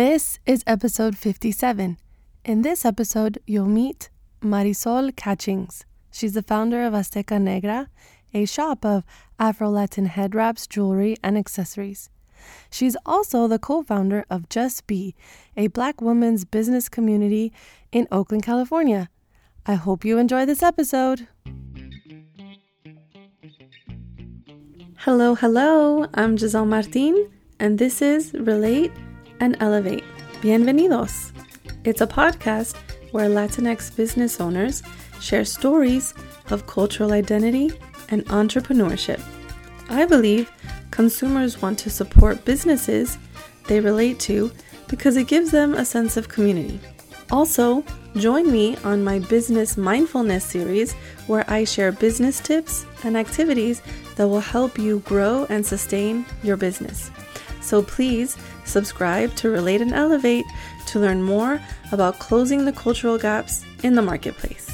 This is episode 57. In this episode, you'll meet Marisol Catchings. She's the founder of Azteca Negra, a shop of Afro Latin head wraps, jewelry, and accessories. She's also the co founder of Just Be, a black women's business community in Oakland, California. I hope you enjoy this episode. Hello, hello. I'm Giselle Martin, and this is Relate and Elevate. Bienvenidos. It's a podcast where Latinx business owners share stories of cultural identity and entrepreneurship. I believe consumers want to support businesses they relate to because it gives them a sense of community. Also, join me on my Business Mindfulness series where I share business tips and activities that will help you grow and sustain your business. So please subscribe to Relate and Elevate to learn more about closing the cultural gaps in the marketplace.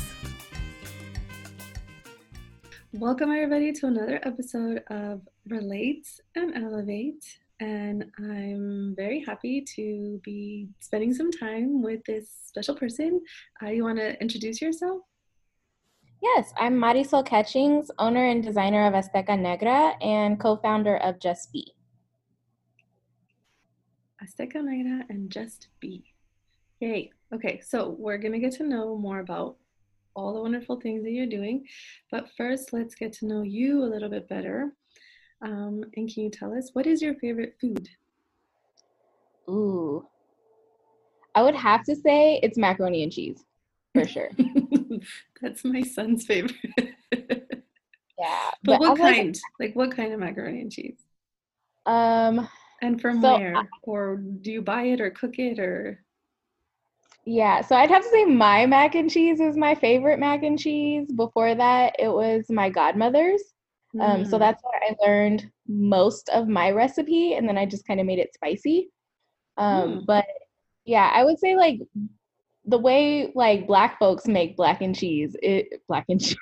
Welcome, everybody, to another episode of Relate and Elevate. And I'm very happy to be spending some time with this special person. Uh, you want to introduce yourself? Yes, I'm Marisol Catchings, owner and designer of Azteca Negra and co founder of Just Be. Azteca Negra and Just Be. Yay. Okay, so we're going to get to know more about all the wonderful things that you're doing. But first, let's get to know you a little bit better. Um, and can you tell us what is your favorite food? Ooh. I would have to say it's macaroni and cheese for sure. That's my son's favorite. yeah. But, but what kind? Like, like what kind of macaroni and cheese? Um and from so, where? or do you buy it or cook it or? Yeah, so I'd have to say my mac and cheese is my favorite mac and cheese. Before that, it was my godmother's. Mm. Um, so mm. that's where I learned most of my recipe, and then I just kind of made it spicy. Um, mm. But yeah, I would say like the way like black folks make black and cheese, it black and cheese.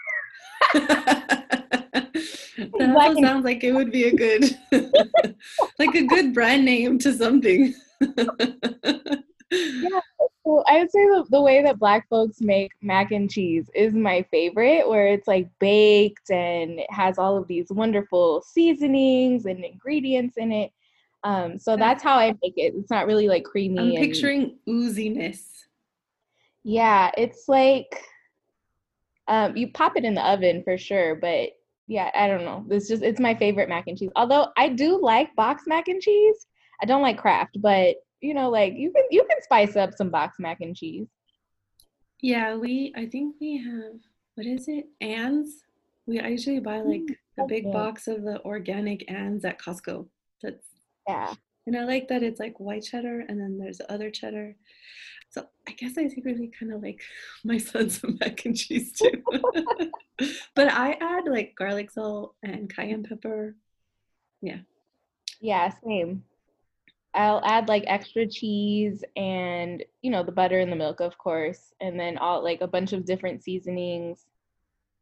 that also sounds like it would be a good like a good brand name to something yeah I would say the, the way that black folks make mac and cheese is my favorite, where it's like baked and it has all of these wonderful seasonings and ingredients in it. Um, so that's how I make it. It's not really like creamy. I'm picturing ooziness. Yeah, it's like um, you pop it in the oven for sure, but yeah, I don't know. It's just it's my favorite mac and cheese. Although I do like box mac and cheese. I don't like Kraft, but you know, like you can you can spice up some box mac and cheese. Yeah, we I think we have what is it? Annie's. We I usually buy like mm, a big box of the organic Annie's at Costco. That's yeah. And I like that it's like white cheddar and then there's the other cheddar. So I guess I secretly kind of like my son's mac and cheese too. but I add like garlic salt and cayenne pepper. Yeah. Yeah, same. I'll add like extra cheese and you know the butter and the milk of course and then all like a bunch of different seasonings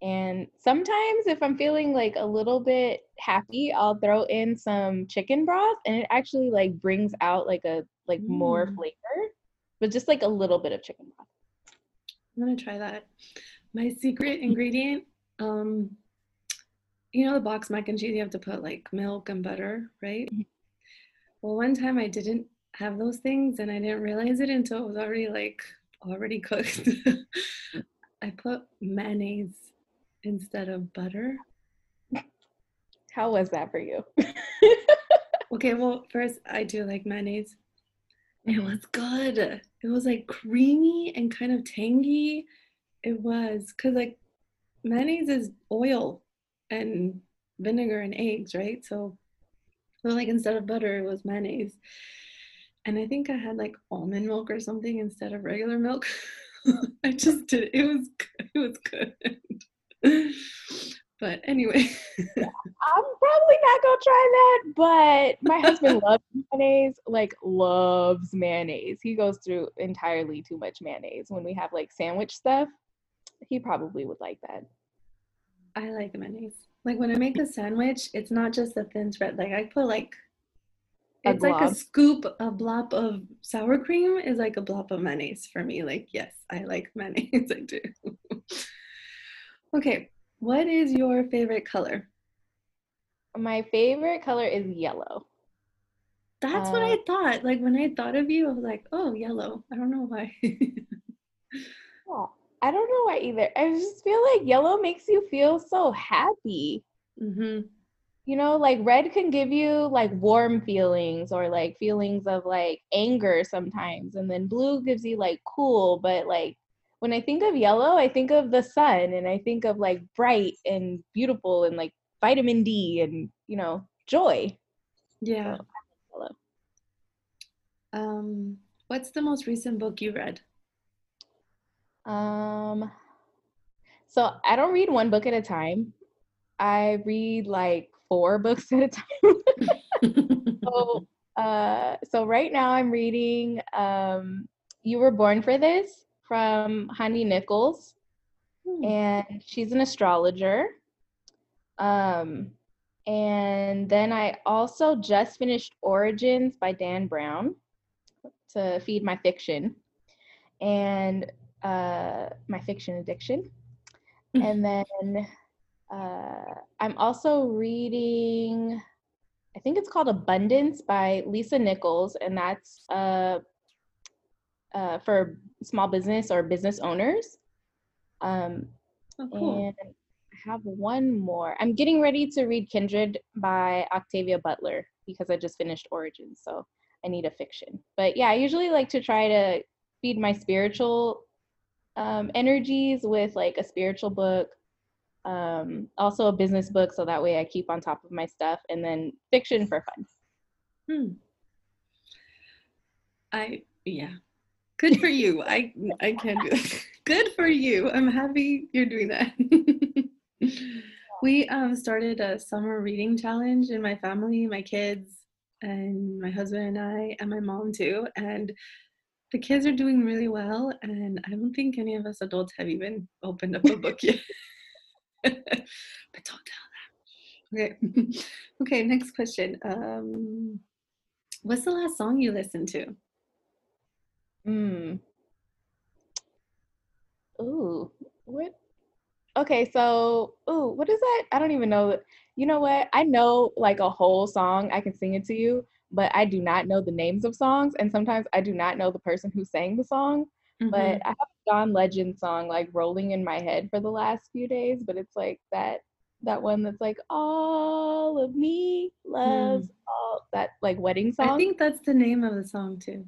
and sometimes if I'm feeling like a little bit happy I'll throw in some chicken broth and it actually like brings out like a like mm. more flavor but just like a little bit of chicken broth. I'm gonna try that. My secret ingredient, um, you know, the box mac and cheese, you have to put like milk and butter, right? Mm-hmm. Well, one time I didn't have those things and I didn't realize it until it was already like already cooked. I put mayonnaise instead of butter. How was that for you? okay, well, first I do like mayonnaise. It was good. It was like creamy and kind of tangy. It was because like mayonnaise is oil and vinegar and eggs, right? So, so like instead of butter, it was mayonnaise. And I think I had like almond milk or something instead of regular milk. I just did. It was it was good. But anyway. I'm probably not gonna try that, but my husband loves mayonnaise, like loves mayonnaise. He goes through entirely too much mayonnaise when we have like sandwich stuff. He probably would like that. I like mayonnaise. Like when I make a sandwich, it's not just a thin spread. Like I put like it's like a scoop, a blob of sour cream is like a blob of mayonnaise for me. Like, yes, I like mayonnaise. I do. okay, what is your favorite color? My favorite color is yellow. That's what Uh, I thought. Like when I thought of you, I was like, oh, yellow. I don't know why. Yeah. I don't know why either. I just feel like yellow makes you feel so happy. hmm You know, like red can give you like warm feelings or like feelings of like anger sometimes. And then blue gives you like cool. But like when I think of yellow, I think of the sun and I think of like bright and beautiful and like vitamin D and, you know, joy. Yeah. Yellow. Um, what's the most recent book you read? Um, so I don't read one book at a time. I read like four books at a time. so, uh, so right now I'm reading um, "You Were Born for This" from Chani Nicholas, Hmm. and she's an astrologer. Um, and then I also just finished Origins by Dan Brown to feed my fiction and uh, my fiction addiction. and then uh, I'm also reading, I think it's called Abundance by Lisa Nichols, and that's uh, uh, for small business or business owners. Um, Oh, cool. and I have one more. I'm getting ready to read Kindred by Octavia Butler because I just finished Origins, so I need a fiction. But yeah, I usually like to try to feed my spiritual um, energies with like a spiritual book, um, also a business book, so that way I keep on top of my stuff, and then fiction for fun. Hmm. I yeah. Good for you. I I can't do that. Good for you. I'm happy you're doing that. we um started a summer reading challenge in my family, my kids, and my husband and I, and my mom too. And the kids are doing really well, and I don't think any of us adults have even opened up a book yet. but don't tell them. Okay. okay, next question. Um what's the last song you listened to? Mm. Ooh, what? Okay, so ooh, what is that? I don't even know. You know what? I know like a whole song. I can sing it to you, but I do not know the names of songs, and sometimes I do not know the person who sang the song. Mhm. But I have a John Legend song like rolling in my head for the last few days, but it's like that that one that's like all of me loves all that like wedding song. I think that's the name of the song too.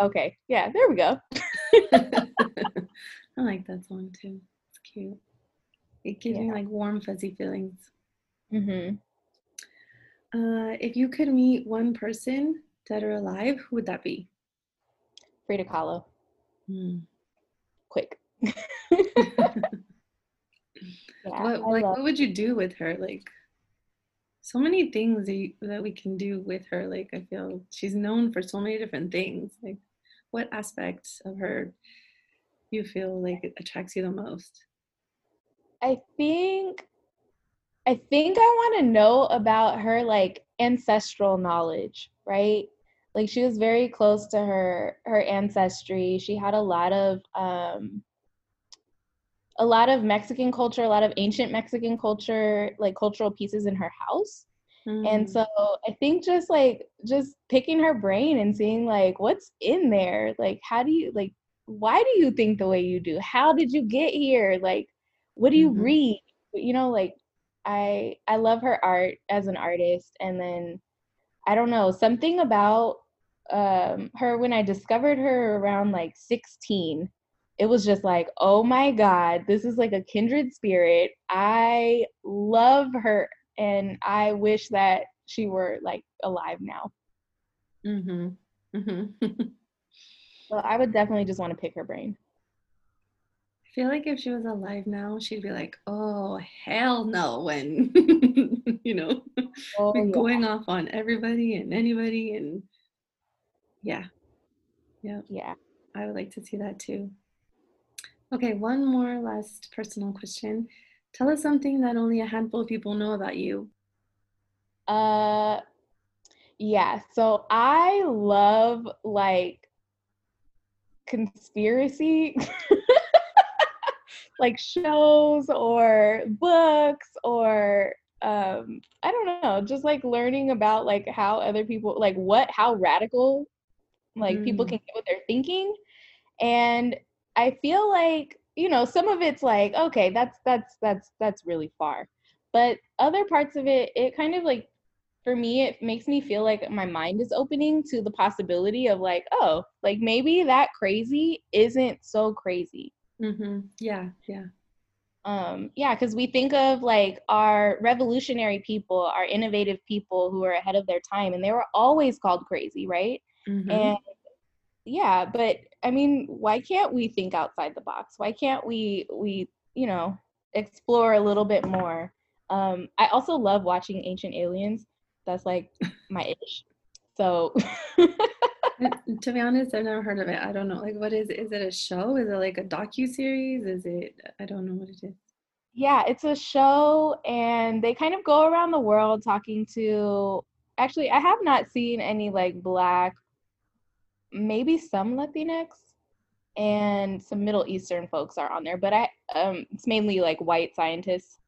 Okay, yeah, there we go. I like that song too. It's cute. It gives me like warm, fuzzy feelings. hmm Uh, if you could meet one person, dead or alive, who would that be? Frida Kahlo, Hmm. quick. yeah, what like what would you do with her? Like so many things that, you, that we can do with her. Like I feel she's known for so many different things. Like what aspects of her you feel like attracts you the most? I think I think I want to know about her like ancestral knowledge, right? Like she was very close to her her ancestry. She had a lot of um a lot of Mexican culture, a lot of ancient Mexican culture, like cultural pieces in her house. And Mm. so I think just like just picking her brain and seeing like what's in there, like how do you like why do you think the way you do? How did you get here? Like what do you Mhm. read? You know, like I I love her art as an artist and then I don't know, something about um her when I discovered her around like 16 it was just like, oh my God, this is like a kindred spirit. I love her and I wish that she were like alive now. Mhm. Mhm. So I would definitely just want to pick her brain. I feel like if she was alive now, she'd be like, "Oh hell no!" When you know, Oh, yeah. going off on everybody and anybody, and yeah, yeah, Yeah. I would like to see that too. Okay, one more last personal question. Tell us something that only a handful of people know about you. Uh, Yeah, so I love like conspiracy like shows or books or um I don't know, just like learning about like how other people like what how radical like mm. people can get with their thinking. And I feel like, you know, some of it's like, okay, that's that's that's that's really far. But other parts of it, it kind of like for me, it makes me feel like my mind is opening to the possibility of like, oh, like maybe that crazy isn't so crazy. Mm-hmm. Yeah, yeah. Um, yeah, because we think of like our revolutionary people, our innovative people who are ahead of their time, and they were always called crazy, right? Mm-hmm. And yeah, but I mean, why can't we think outside the box? Why can't we we you know explore a little bit more? Um, I also love watching Ancient Aliens that's like my ish. So to be honest, I've never heard of it. I don't know. Like what is is it a show? Is it like a docu series? Is it I don't know what it is. Yeah, it's a show and they kind of go around the world talking to actually I have not seen any like black maybe some Latinx and some Middle Eastern folks are on there, but I um it's mainly like white scientists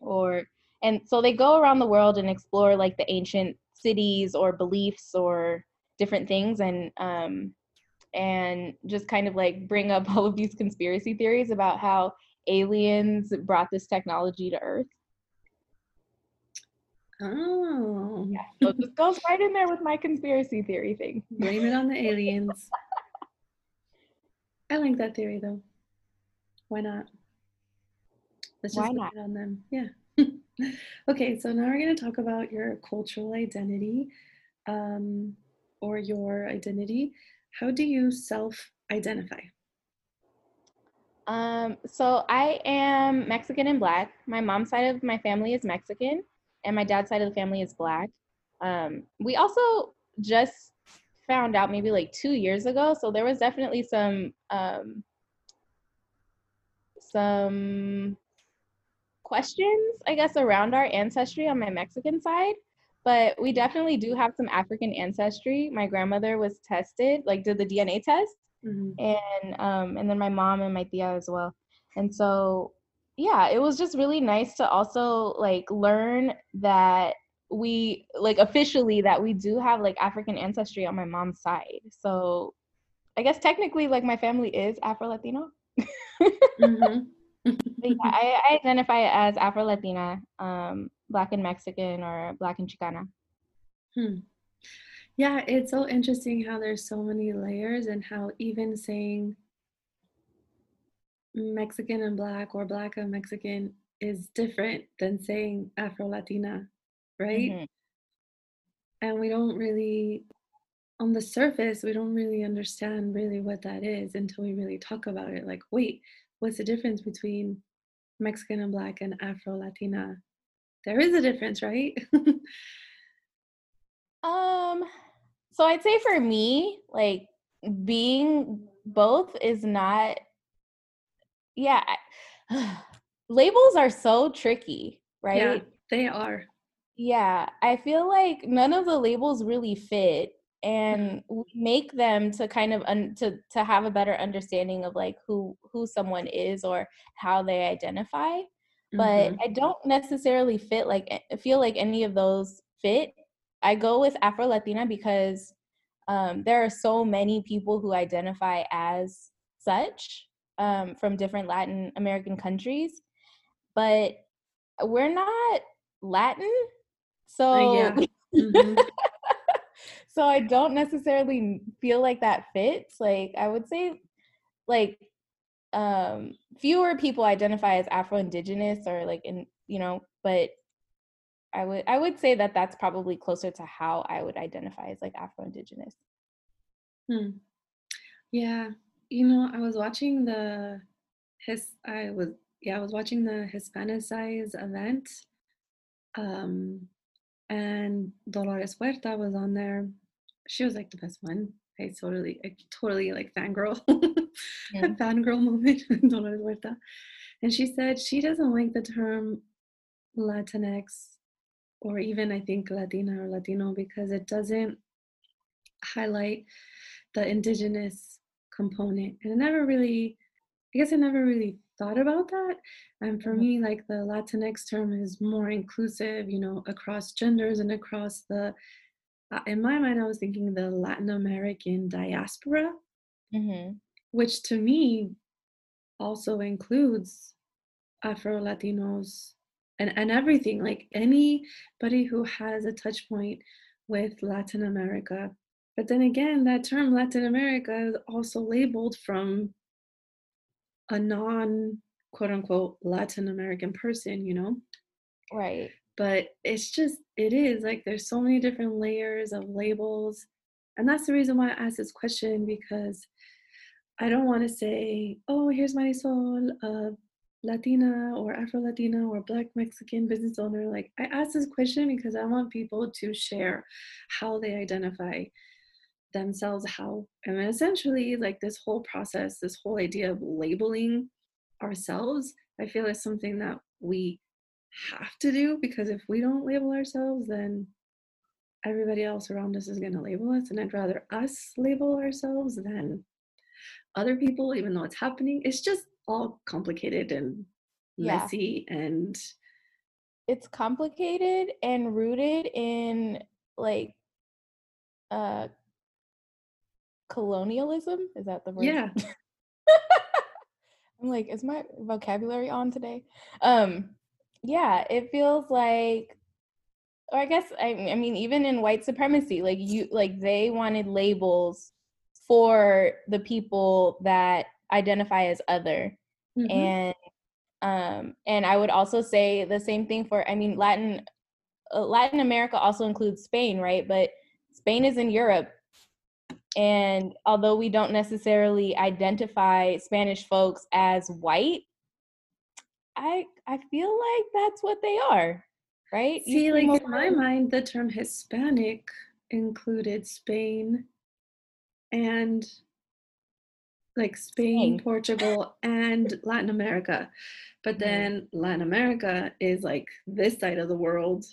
or and so they go around the world and explore like the ancient cities or beliefs or different things and um and just kind of like bring up all of these conspiracy theories about how aliens brought this technology to earth oh yeah so this goes right in there with my conspiracy theory thing blame it on the aliens i like that theory though why not let's just why not? on them yeah okay, so now we're going to talk about your cultural identity um, or your identity. How do you self identify? Um, so I am Mexican and black. My mom's side of my family is Mexican, and my dad's side of the family is black. Um, we also just found out maybe like two years ago, so there was definitely some um, some questions, I guess, around our ancestry on my Mexican side, but we definitely do have some African ancestry. My grandmother was tested, like did the DNA test, mm-hmm. and um, and then my mom and my tia as well. And so, yeah, it was just really nice to also like learn that we like officially that we do have like African ancestry on my mom's side. So, I guess technically, like my family is Afro Latino. mm-hmm yeah, I, I, identify as Afro Latina, um, Black and Mexican, or Black and Chicana. Hmm. Yeah, it's so interesting how there's so many layers, and how even saying Mexican and Black or Black and Mexican is different than saying Afro Latina, right? Mm-hmm. And we don't really, on the surface, we don't really understand really what that is until we really talk about it. Like, wait, what's the difference between Mexican and Black and Afro Latina? There is a difference, right? um, so I'd say for me, like being both is not, yeah, labels are so tricky, right? Yeah, they are. Yeah, I feel like none of the labels really fit and make them to kind of un- to to have a better understanding of like who who someone is or how they identify but mm-hmm. i don't necessarily fit like feel like any of those fit i go with afro latina because um, there are so many people who identify as such um, from different latin american countries but we're not latin so uh, yeah. mm-hmm so I don't necessarily feel like that fits. Like I would say like um fewer people identify as Afro Indigenous or like in you know, but I would I would say that that's probably closer to how I would identify as like Afro Indigenous. Hmm. Yeah, you know, I was watching the his I was yeah, I was watching the Hispanicize event. Um and Dolores Huerta was on there she was like the best one. I totally, I totally like fangirl, yeah. a fangirl moment, Dolores Huerta. And she said she doesn't like the term Latinx or even I think Latina or Latino because it doesn't highlight the indigenous component. And I never really, I guess I never really thought about that. And for mm-hmm. me, like the Latinx term is more inclusive, you know, across genders and across the, uh, in my mind, I was thinking the Latin American diaspora, mm-hmm. which to me also includes Afro Latinos and, and everything, like anybody who has a touch point with Latin America. But then again, that term Latin America is also labeled from a non quote unquote Latin American person, you know? Right. But it's just, it is like there's so many different layers of labels. And that's the reason why I asked this question because I don't want to say, oh, here's my soul, uh, Latina or Afro Latina or Black Mexican business owner. Like, I asked this question because I want people to share how they identify themselves, how, and essentially, like, this whole process, this whole idea of labeling ourselves, I feel is something that we have to do because if we don't label ourselves, then everybody else around us is going to label us. And I'd rather us label ourselves than other people, even though it's happening. It's just all complicated and messy yeah. and it's complicated and rooted in like uh colonialism? Is that the word? Yeah. I'm like is my vocabulary on today? Um yeah it feels like or i guess I, I mean even in white supremacy like you like they wanted labels for the people that identify as other mm-hmm. and um and i would also say the same thing for i mean latin uh, latin america also includes spain right? But spain is in europe and although we don't necessarily identify spanish folks as white i i feel like that's what they are right see like in my mind the term hispanic included spain and like Spain, Spain, Portugal, and Latin America. But mm-hmm. then Latin America is like this side of the world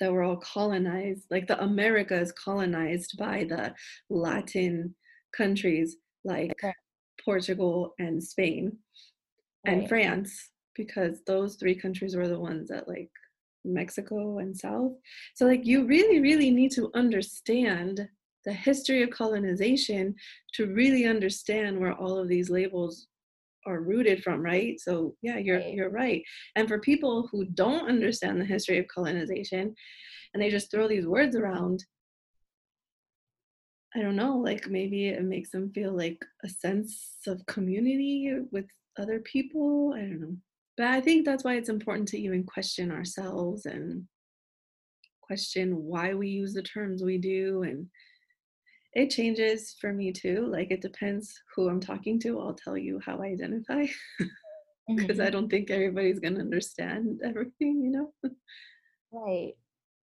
that we're all colonized. Like the americas colonized by the Latin countries like okay. Portugal and Spain right. and France, because those three countries were the ones that like Mexico and South. So like you really, really need to understand the history of colonization to really understand where all of these labels are rooted from right? So yeah you're right. you're right. And for people who don't understand the history of colonization and they just throw these words around i don't know like maybe it makes them feel like a sense of community with other people i don't know. But i think that's why it's important to even question ourselves and question why we use the terms we do and it changes for me too. Like it depends who I'm talking to. I'll tell you how I identify because mm-hmm. I don't think everybody's going to understand everything, you know? right.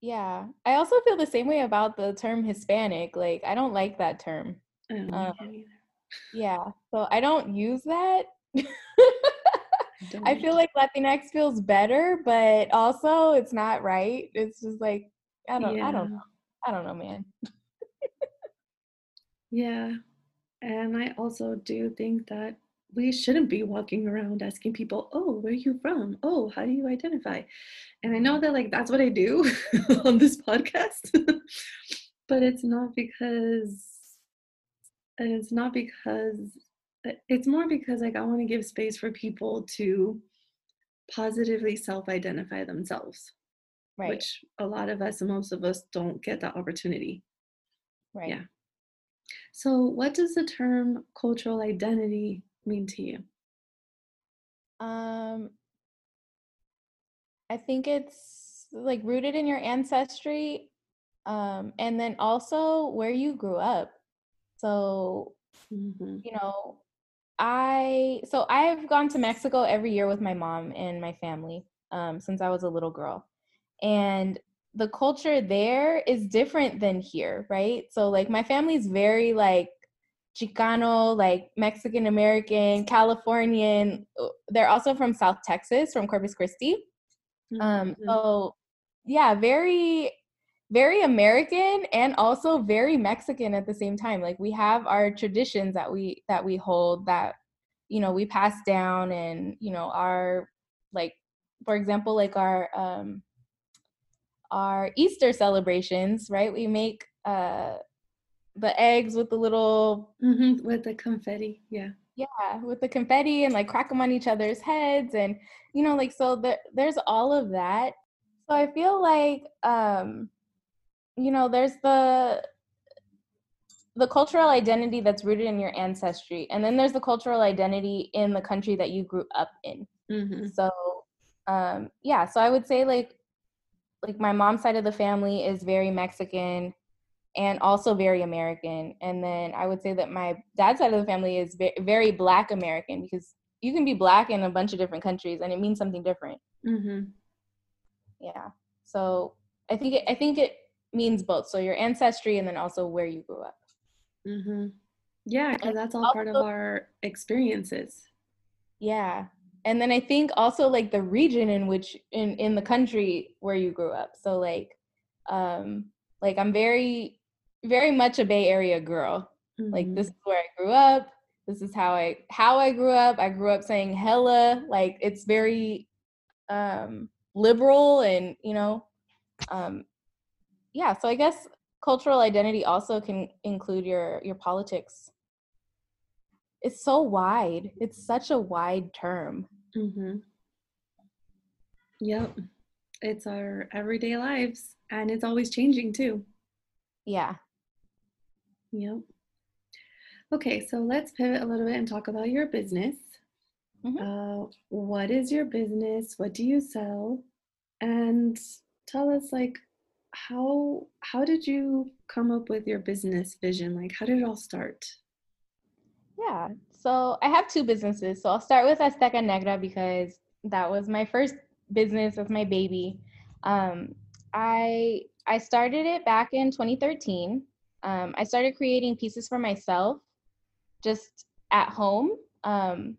Yeah. I also feel the same way about the term Hispanic. Like I don't like that term. Um, yeah. So I don't use that. I feel like Latinx feels better, but also it's not right. It's just like I don't yeah. I don't know. I don't know, man. Yeah. And I also do think that we shouldn't be walking around asking people, oh, where are you from? Oh, how do you identify? And I know that like that's what I do on this podcast, but it's not because it's not because it's more because like I want to give space for people to positively self-identify themselves. Right. Which a lot of us, most of us don't get that opportunity. Right. Yeah. So, what does the term cultural identity mean to you? Um, I think it's like rooted in your ancestry, um, and then also where you grew up. So, mm-hmm. you know, I so I've gone to Mexico every year with my mom and my family um, since I was a little girl, and the culture there is different than here, right? So like my family's very like Chicano, like Mexican American, Californian. Uh, they're also from South Texas, from Corpus Christi. Um, mm-hmm. so yeah, very very American and also very Mexican at the same time. Like we have our traditions that we that we hold that you know we pass down and you know our like for example like our um our Easter celebrations, right? We make uh the eggs with the little mm-hmm, with the confetti, yeah. Yeah, with the confetti and like crack them on each other's heads and you know like so there, there's all of that. So I feel like um you know there's the the cultural identity that's rooted in your ancestry and then there's the cultural identity in the country that you grew up in mm-hmm. so um yeah so i would say like like my mom's side of the family is very mexican and also very american and then i would say that my dad's side of the family is very, black american because you can be black in a bunch of different countries and it means something different mm-hmm. yeah so i think it, i think it means both. So your ancestry and then also where you grew up. Mm-hmm. Yeah, because that's all also, part of our experiences. Yeah. And then I think also like the region in which in in the country where you grew up. So like um like I'm very very much a Bay Area girl. Mm-hmm. Like this mm-hmm. is where I grew up. This is how I how I grew up. I grew up saying hella like it's very um liberal and you know um yeah, so I guess cultural identity also can include your your politics. It's so wide. It's such a wide term. Mm-hmm. Yep. It's our everyday lives and it's always changing too. Yeah. Yep. Okay, so let's pivot a little bit and talk about your business. Mm-hmm. Uh, what is your business? What do you sell? And tell us like how how did you come up with your business vision? Like how did it all start? Yeah. So I have two businesses. So I'll start with Azteca Negra because that was my first business, with my baby. Um, I I started it back in 2013. Um, I started creating pieces for myself, just at home. Um,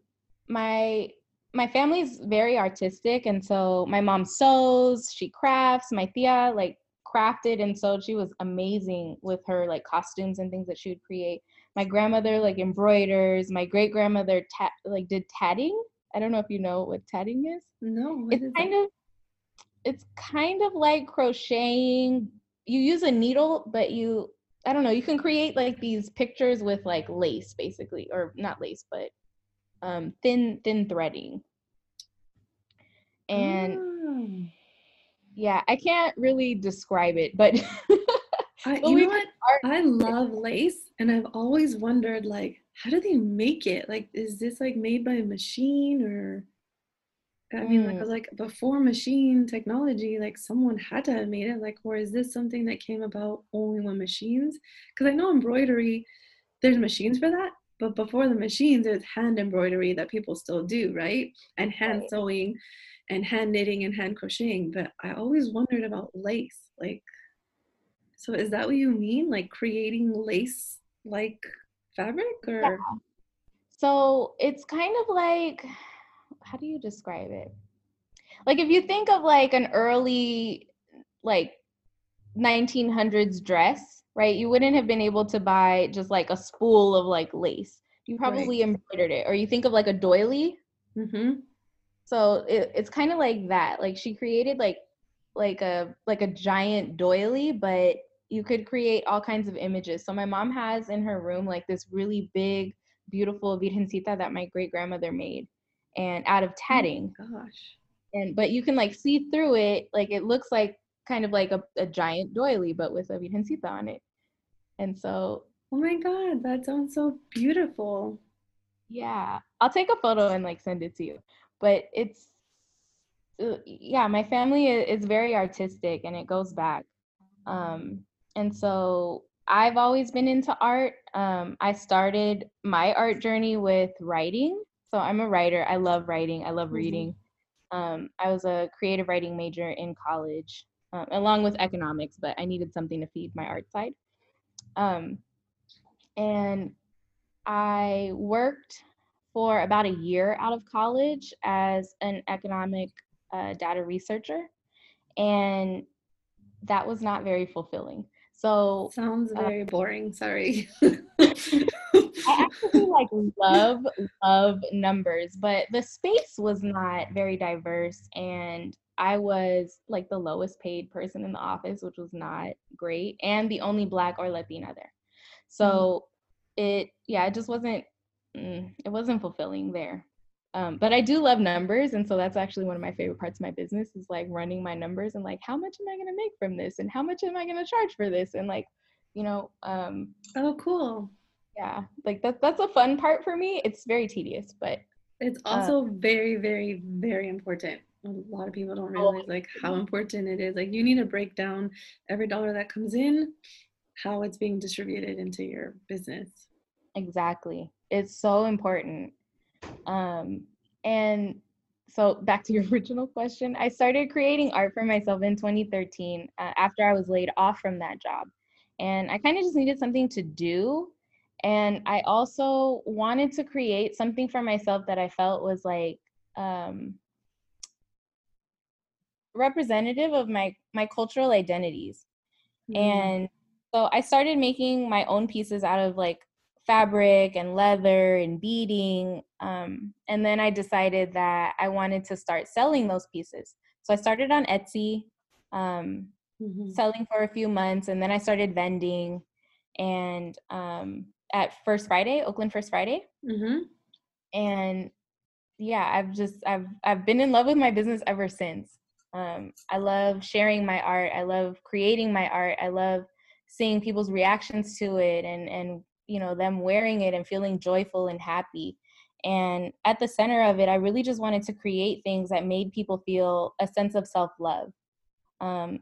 my my family's very artistic, and so my mom sews, she crafts. My tia like crafted and sewed. She was amazing with her like costumes and things that she would create. My grandmother like embroiders. My great grandmother ta- like did tatting. I don't know if you know what tatting is. No, it's kind that? of it's kind of like crocheting. You use a needle, but you I don't know. You can create like these pictures with like lace, basically, or not lace, but um, thin thin threading. And mm yeah i can't really describe it but I, you know what i love lace and i've always wondered like how do they make it like is this like made by a machine or i mean mm. like, like before machine technology like someone had to have made it like or is this something that came about only when machines because i know embroidery there's machines for that but before the machines there's hand embroidery that people still do right and hand right. sewing and hand knitting and hand crocheting, but I always wondered about lace. Like, so is that what you mean? Like creating lace like fabric or? Yeah. So it's kind of like, how do you describe it? Like if you think of like an early, like 1900s dress, right? You wouldn't have been able to buy just like a spool of like lace. You probably right. embroidered it. Or you think of like a doily. Mm-hmm so it, it's kind of like that like she created like like a like a giant doily but you could create all kinds of images. So my mom has in her room like this really big beautiful virgencita that my great grandmother made and out of oh tatting. oh gosh. And but you can like see through it like it looks like kind of like a, a giant doily but with a virgencita on it. And so oh my god that sounds so beautiful. Yeah i'll take a photo and like send it to you. But it's uh, yeah my family is very artistic and it goes back. Um, and so i've always been into art um, i started my art journey with writing so i'm a writer i love writing i love mm-hmm. reading um, i was a creative writing major in college um, along with economics but i needed something to feed my art side um, and i worked for about a year out of college as an economic uh, data researcher. And that was not very fulfilling. So sounds uh very uh, boring. Sorry. I actually like love love numbers, but the space was not very diverse and I was like the lowest paid person in the office, which was not great, and the only black or Latina there. So mm. it yeah, it just wasn't mm, it wasn't fulfilling there. Um, but I do love numbers, and so that's actually one of my favorite parts of my business is like running my numbers and like how much am I gonna make from this, and how much am I gonna charge for this, and like you know. Um, oh, cool. Yeah, like that's that's a fun part for me. It's very tedious, but it's uh also uh, very, very, very important. A lot of people don't oh, realize like how important it is. Like you need to break down every dollar that comes in, how it's being distributed into your business. Exactly. It's so important um, and so back to your original question, I started creating art for myself in 2013 uh, after I was laid off from that job. And I kind of just needed something to do. And I also wanted to create something for myself that I felt was like um, representative of my my cultural identities. Mm. And so I started making my own pieces out of like fabric and leather and beading. Um, and then I decided that I wanted to start selling those pieces. So I started on Etsy, um, mm-hmm. selling for a few months, and then I started vending. And um, at First Friday, Oakland First Friday, mm-hmm. and yeah, I've just I've I've been in love with my business ever since. Um, I love sharing my art. I love creating my art. I love seeing people's reactions to it and and you know them wearing it and feeling joyful and happy. And at the center of it i really just wanted to create things that made people feel a sense of self-love. Um,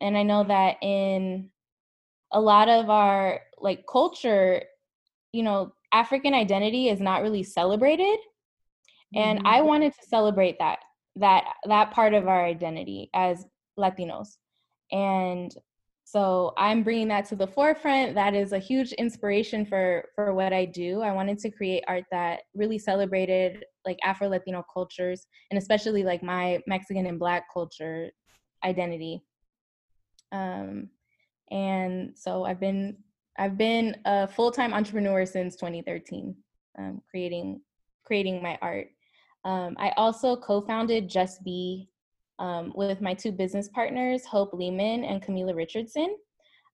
and i know that in a lot of our like culture you know african identity is not really celebrated. And mm-hmm. i wanted to celebrate that that that part of our identity as latinos. And so i'm bringing that to the forefront. That is a huge inspiration for for what i do. I wanted to create art that really celebrated like afro latino cultures and especially like my mexican and black culture identity. Um and so i've been i've been a full-time entrepreneur since 2013 um, creating creating my art. Um, i also co-founded just be um, with my two business partners, Hope Lehman and Camila Richardson.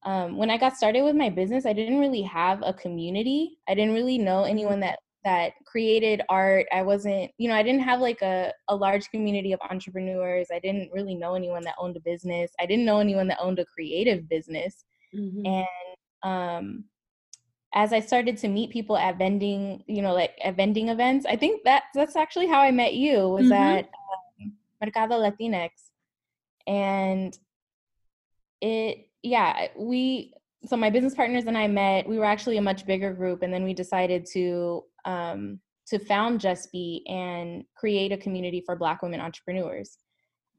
Um, when I got started with my business, I didn't really have a community. I didn't really know mm-hmm. anyone that that created art. I wasn't, you know, I didn't have like a, a large community of entrepreneurs. I didn't really know anyone that owned a business. I didn't know anyone that owned a creative business. Mm-hmm. And um, as I started to meet people at vending, you know, like at vending events, I think that that's actually how I met you was mm-hmm. at Mercado Latinx. And it, yeah, we, so my business partners and I met, we were actually a much bigger group. And then we decided to, um, to found Just Be and create a community for Black women entrepreneurs.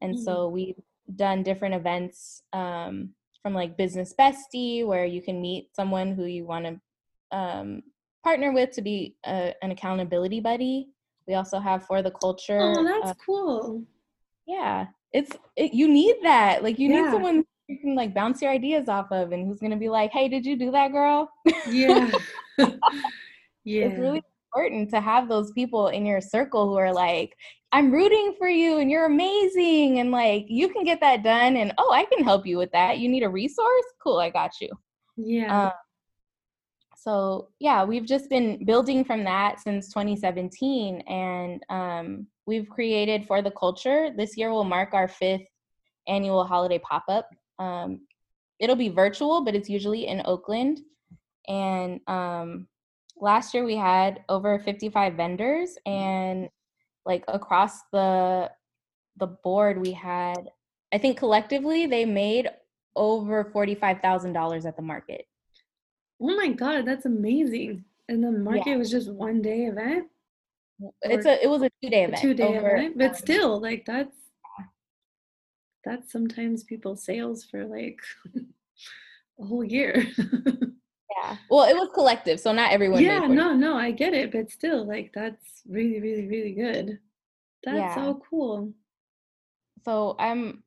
And mm-hmm. so we've done different events um, from like Business Bestie, where you can meet someone who you want to um, partner with to be a, an accountability buddy. We also have For the Culture. Oh, that's uh, cool yeah it's it, you need that like you yeah. need someone you can like bounce your ideas off of and who's gonna be like hey did you do that girl? Yeah. Yeah. it's really important to have those people in your circle who are like i'm rooting for you and you're amazing and like you can get that done and oh i can help you with that you need a resource? Cool i got you. Yeah. Um, so yeah we've just been building from that since 2017 and um, we've created for the culture. This year will mark our fifth annual holiday pop up. Um, it'll be virtual, but it's usually in Oakland. And um, last year we had over 55 vendors, and like across the the board, we had I think collectively they made over forty five thousand dollars at the market. Oh my god, that's amazing! And the market yeah. was just one day event it's a it was a two day event. Two day event, but still, like that's that's sometimes people's sales for like a whole year. yeah. Well, it was collective, so not everyone. Yeah, no, no, I get it, but still, like that's really, really, really good. That's yeah. so cool. So I'm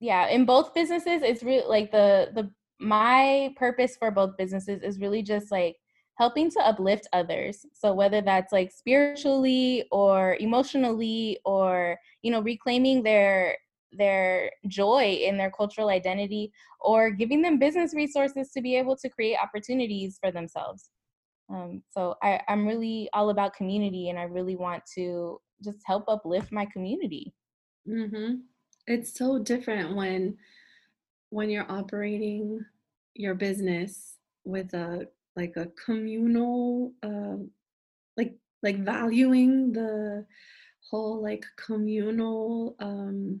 yeah, in both businesses, it's really like the the my purpose for both businesses is really just like helping to uplift others. So whether that's like spiritually or emotionally or you know reclaiming their their joy in their cultural identity or giving them business resources to be able to create opportunities for themselves. Um, so I, I'm really all about community and I really want to just help uplift my community. Mm-hmm. It's so different when when you're operating your business with a like a communal uh, like like valuing the whole like communal um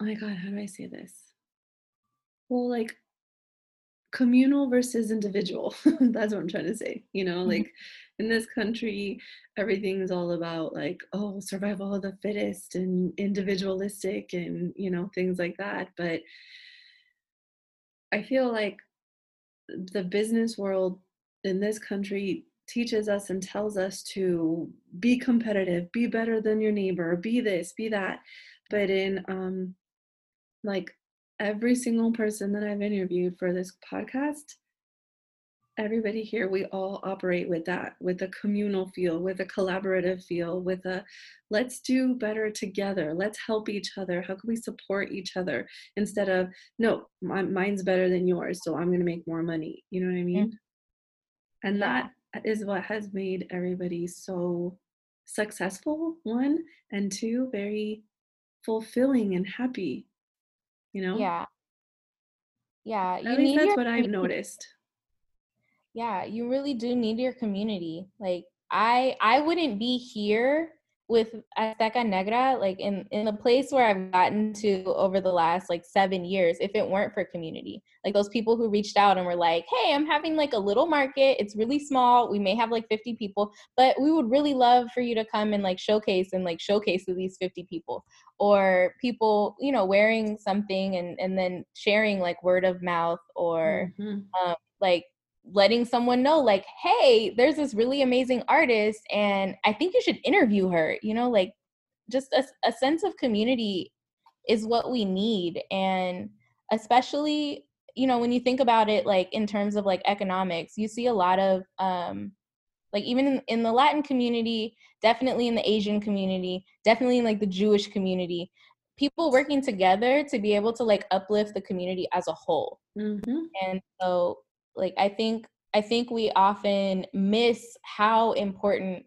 oh my god how do i say this? Well like communal versus individual. That's what i'm trying to say you know mm-hmm. like in this country everything's all about like oh survival of the fittest and individualistic and you know things like that. But i feel like the business world in this country teaches us and tells us to be competitive be better than your neighbor be this be that. But in um like every single person that I've interviewed for this podcast, everybody here, we all operate with that, with a communal feel, with a collaborative feel, with a let's do better together, let's help each other, how can we support each other? Instead of no, my, mine's better than yours, so I'm going to make more money. You know what I mean? And that is what has made everybody so successful, one, and two, very fulfilling and happy you know? Yeah. Yeah at least that's what i've noticed. Yeah you really do need your community. Like i i wouldn't be here with Azteca Negra, like in in the place where I've gotten to over the last like seven years, if it weren't for community, like those people who reached out and were like, "Hey, I'm having like a little market. It's really small. We may have like 50 people, but we would really love for you to come and like showcase and like showcase to these 50 people." Or people, you know, wearing something and and then sharing like word of mouth or mm-hmm. um, like letting someone know like hey there's this really amazing artist and i think you should interview her you know like just a, a sense of community is what we need and especially you know when you think about it like in terms of like economics you see a lot of um like even in, in the latin community definitely in the asian community definitely in like the jewish community people working together to be able to like uplift the community as a whole mm-hmm. and so like i think i think we often miss how important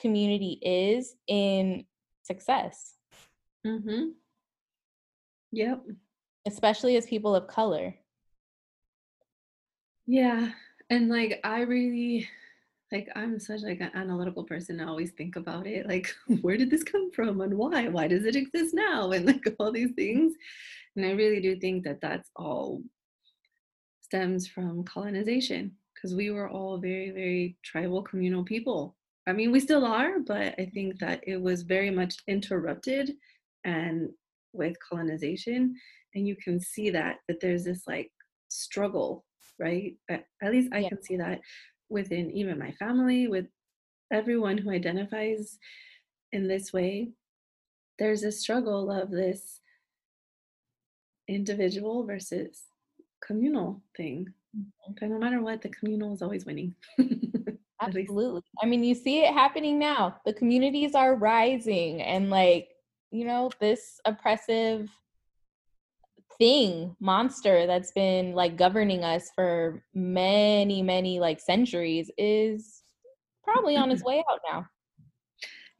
community is in success. Mhm yep. Especially as people of color. Yeah and like i really like i'm such like an analytical person i always think about it like where did this come from and why? Why does it exist now? And like all these things. And i really do think that that's all stems from colonization because we were all very, very tribal communal people. I mean, we still are, but I think that it was very much interrupted and with colonization. And you can see that, that there's this like struggle, right? At, at least I yeah. can see that within even my family, with everyone who identifies in this way. There's a struggle of this individual versus communal thing. Mm-hmm. But no matter what, the communal is always winning. Absolutely. I mean, you see it happening now. The communities are rising, and like, you know, this oppressive thing, monster that's been like governing us for many, many like centuries is probably on its way out now.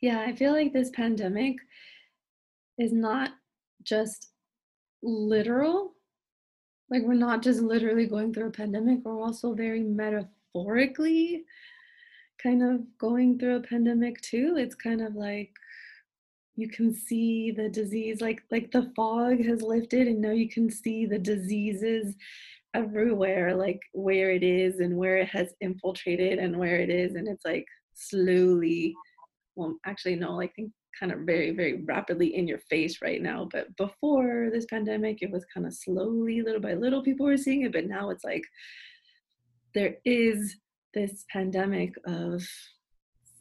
Yeah, I feel like this pandemic is not just literal like we're not just literally going through a pandemic we're also very metaphorically kind of going through a pandemic too. It's kind of like you can see the disease like like the fog has lifted and now you can see the diseases everywhere like where it is and where it has infiltrated and where it is. And it's like slowly well actually no i think kind of very, very rapidly in your face right now. But before this pandemic, it was kind of slowly, little by little, people were seeing it. But now it's like there is this pandemic of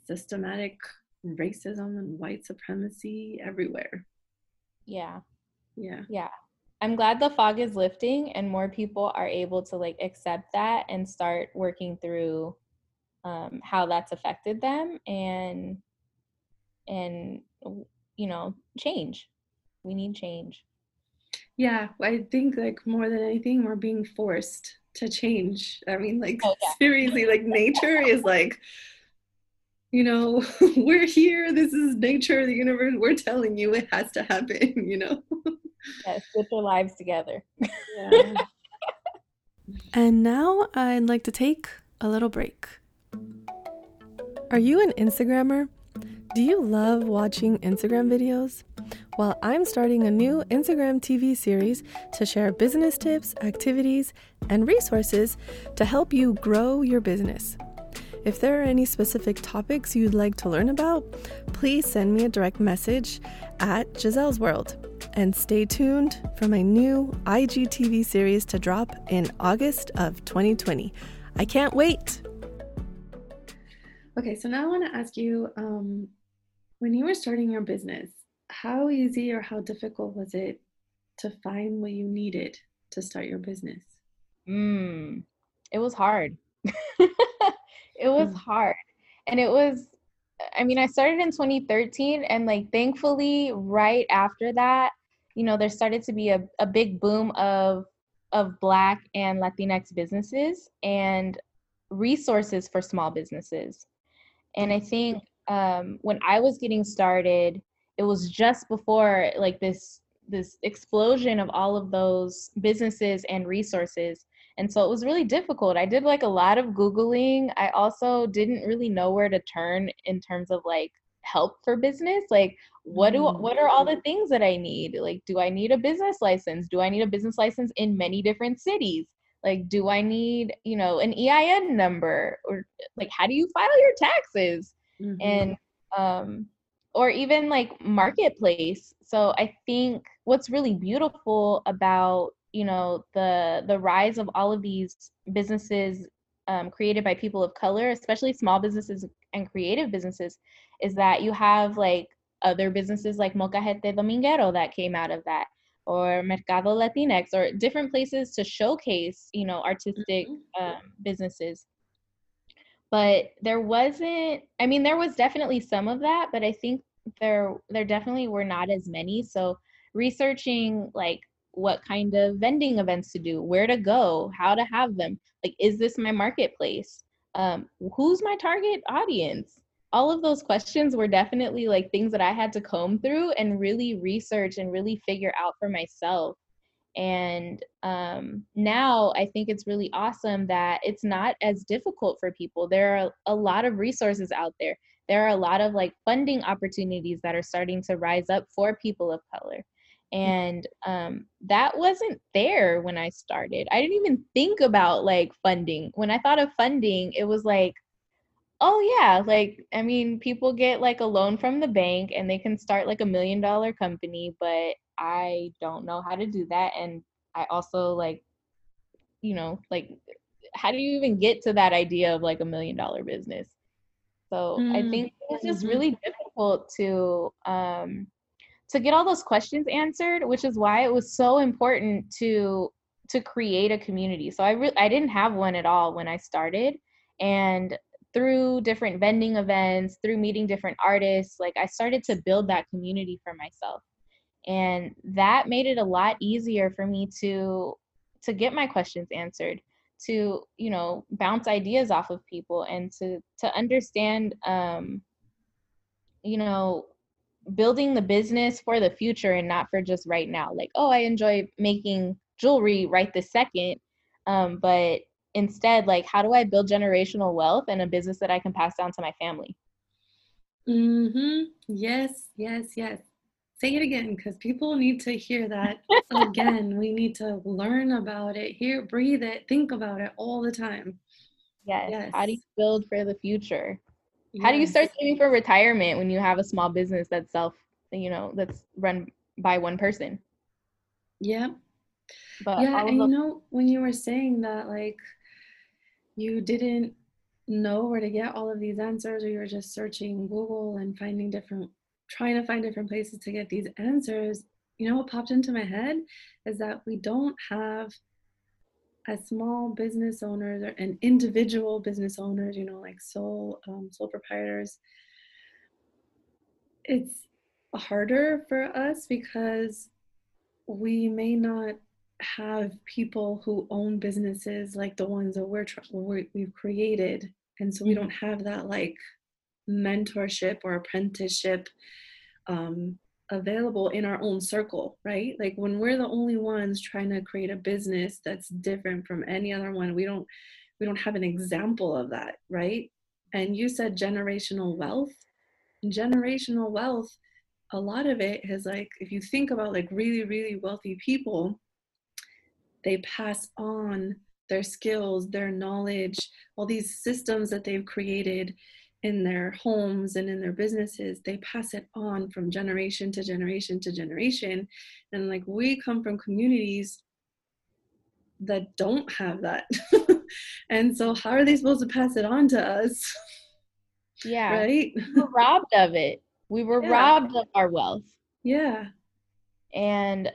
systematic racism and white supremacy everywhere. Yeah. Yeah. Yeah. I'm glad the fog is lifting and more people are able to like accept that and start working through um, how that's affected them and and you know change. We need change. Yeah, I think like more than anything, we're being forced to change. I mean, like Oh, yeah. seriously, like nature is like, you know, we're here. This is nature, the universe. We're telling you it has to happen. You know. Yes, get your lives together. Yeah. and now I'd like to take a little break. Are you an Instagrammer? Do you love watching Instagram videos? Well, I'm starting a new Instagram TV series to share business tips, activities, and resources to help you grow your business. If there are any specific topics you'd like to learn about, please send me a direct message at Giselle's World. And stay tuned for my new IGTV series to drop in August of 2020. I can't wait! Okay, so now I want to ask you um, when you were starting your business, how easy or how difficult was it to find what you needed to start your business? Mm, it was hard. it was Mm. hard. And it was, I mean, I started in 2013, and like thankfully, right after that, you know, there started to be a, a big boom of of Black and Latinx businesses and resources for small businesses. And I think um, when I was getting started, it was just before like this this explosion of all of those businesses and resources. And so it was really difficult. I did like a lot of googling. I also didn't really know where to turn in terms of like help for business. Like what do Mm. what are all the things that i need? Like do i need a business license? Do i need a business license in many different cities? Like do i need you know an ein number? Or like how do you file your taxes Mhm. and um or even like marketplace so i think what's really beautiful about you know the the rise of all of these businesses um, created by people of color especially small businesses and creative businesses is that you have like other businesses like Molcajete Dominguero that came out of that or Mercado Latinx or different places to showcase you know artistic Mhm. um, businesses but there wasn't i mean there was definitely some of that but i think there there definitely were not as many. So researching like what kind of vending events to do where to go how to have them like is this my marketplace? Um, who's my target audience? All of those questions were definitely like things that i had to comb through and really research and really figure out for myself and um, now I think it's really awesome that it's not as difficult for people. There are a lot of resources out there. There are a lot of like funding opportunities that are starting to rise up for people of color. And um, that wasn't there when I started. I didn't even think about like funding. When I thought of funding, it was like, oh yeah, like I mean, people get like a loan from the bank and they can start like a million dollar company, but I don't know how to do that. And I also like, you know, like how do you even get to that idea of like a million dollar business? So I Mm, think it's just mhm. really difficult to um to get all those questions answered, which is why it was so important to to create a community. So I really I didn't have one at all when I started, and through different vending events, through meeting different artists, like I started to build that community for myself, and that made it a lot easier for me to to get my questions answered to you know bounce ideas off of people and to to understand um you know building the business for the future and not for just right now. Like, oh, I enjoy making jewelry right this second. Um, but instead, like, how do I build generational wealth and a business that I can pass down to my family? Mm-hmm. Yes, yes, yes. Say it again because people need to hear that again. We need to learn about it, hear, breathe it, think about it all the time. Yes. Yes. How do you build for the future? How do you start saving for retirement when you have a small business that's self, you know, that's run by one person? Yeah. But Yeah, and you know, when you were saying that, like, you didn't know where to get all of these answers, or you were just searching Google and finding different, trying to find different places to get these answers, you know what popped into my head? Is that we don't have as small business owners or, and individual business owners, you know, like sole um, sole proprietors, it's harder for us because we may not have people who own businesses like the ones that we're, we we've created. And so we mm-hmm. don't have that like mentorship or apprenticeship um, available in our own circle right? Like when we're the only ones trying to create a business that's different from any other one we don't we don't have an example of that right? And you said generational wealth. Generational wealth a lot of it is like if you think about like really really wealthy people they pass on their skills their knowledge all these systems that they've created in their homes and in their businesses they pass it on from generation to generation to generation. And like we come from communities that don't have that. And so how are they supposed to pass it on to us? Yeah. Right? We were robbed of it. We were yeah. robbed of our wealth. Yeah. And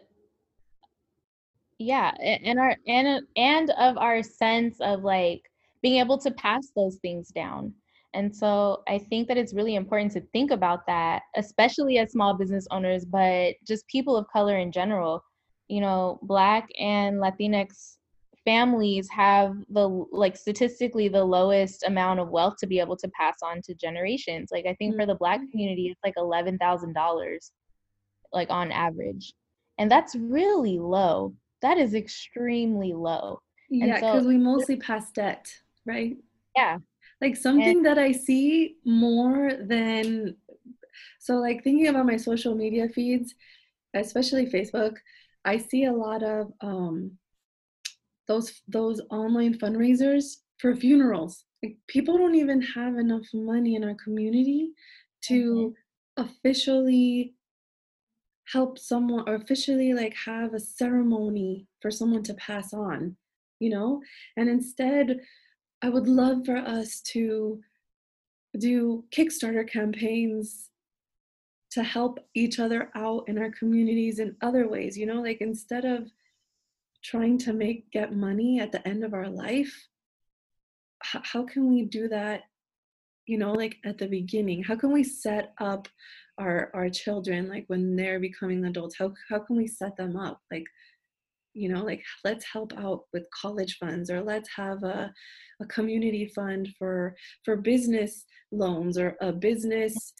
yeah and our and and of our sense of like being able to pass those things down and so I think that it's really important to think about that, especially as small business owners, but just people of color in general. You know, Black and Latinx families have the like statistically the lowest amount of wealth to be able to pass on to generations. Like I think for the Black mm-hmm. community, it's like eleven thousand dollars, like on average, and that's really low. That is extremely low. Yeah, because so, we mostly pass debt, right? Yeah, like something and, that I see more than so like thinking about my social media feeds, especially Facebook, I see a lot of um those those online fundraisers for funerals. Like people don't even have enough money in our community to mm-hmm. officially help someone or officially like have a ceremony for someone to pass on, you know? And instead I would love for us to do Kickstarter campaigns to help each other out in our communities in other ways, you know, like instead of trying to make get money at the end of our life, h- how can we do that, you know, like at the beginning? How can we set up our our children like when they're becoming adults? How how can we set them up? Like you know like let's help out with college funds or let's have a, a community fund for for business loans or a business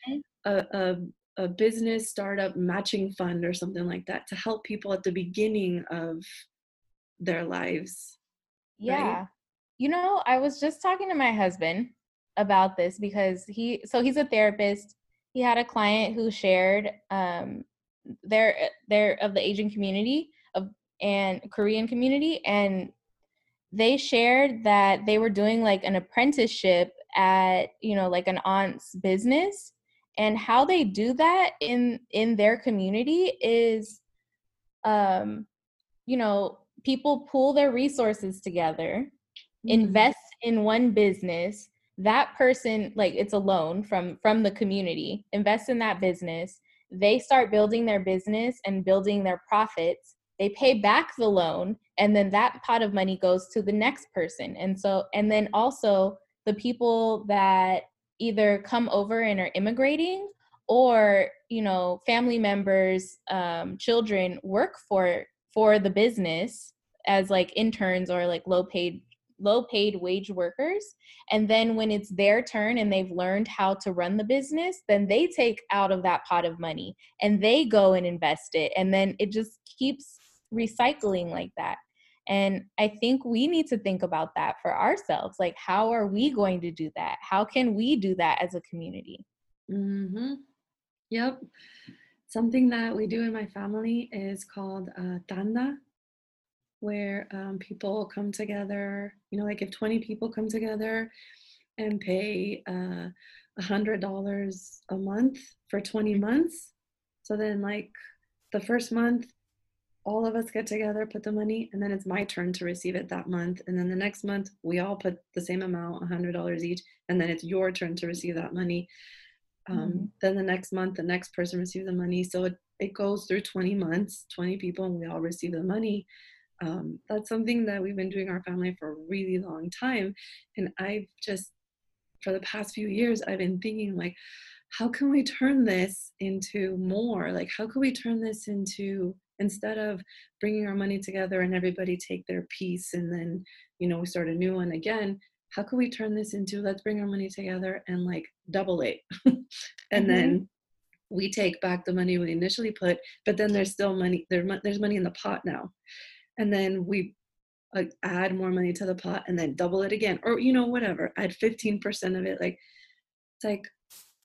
a, a, a business startup matching fund or something like that to help people at the beginning of their lives yeah. Right? you know i was just talking to my husband about this because he so he's a therapist. He had a client who shared um they're they're of the asian community of and Korean community and they shared that they were doing like an apprenticeship at you know like an aunt's business. And how they do that in in their community is um you know people pool their resources together mm-hmm. invest in one business. That person like it's a loan from from the community. Invest in that business. They start building their business and building their profits they pay back the loan and then that pot of money goes to the next person. And so and then also the people that either come over and are immigrating or you know family members um, children work for for the business as like interns or like low paid low paid wage workers. And then when it's their turn and they've learned how to run the business then they take out of that pot of money and they go and invest it. And then it just keeps recycling like that. And I think we need to think about that for ourselves. Like, how are we going to do that? How can we do that as a community? Mm-hmm. Yep. Something that we do in my family is called uh, tanda, where um, people come together. You know, like if 20 people come together and pay uh, a $100 a month for 20 months. So then, like, the first month all of us get together, put the money, and then it's my turn to receive it that month. And then the next month, we all put the same amount, $100 each, and then it's your turn to receive that money. Um, mm-hmm. Then the next month, the next person receives the money. So it, it goes through 20 months, 20 people, and we all receive the money. Um, that's something that we've been doing our family for a really long time. And I've just, for the past few years, I've been thinking, like, how can we turn this into more? Like, how can we turn this into instead of bringing our money together and everybody take their piece and then, you know, we start a new one again? How can we turn this into let's bring our money together and like double it? and mm-hmm. then we take back the money we initially put, but then there's still money, there, there's money in the pot now. And then we like add more money to the pot and then double it again or you know whatever add 15% of it like it's like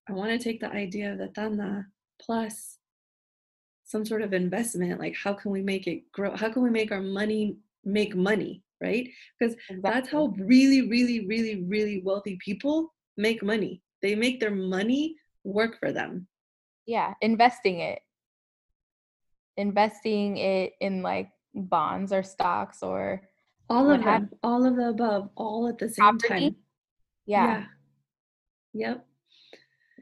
I want to take the idea of the tanda plus some sort of investment. Like, how can we make it grow? How can we make our money make money? Right? Because exactly. that's how really, really, really, really wealthy people make money. They make their money work for them. Yeah, investing it. Investing it in like bonds or stocks or all of them, all of the above, all at the same property. time. Yeah. yeah. Yep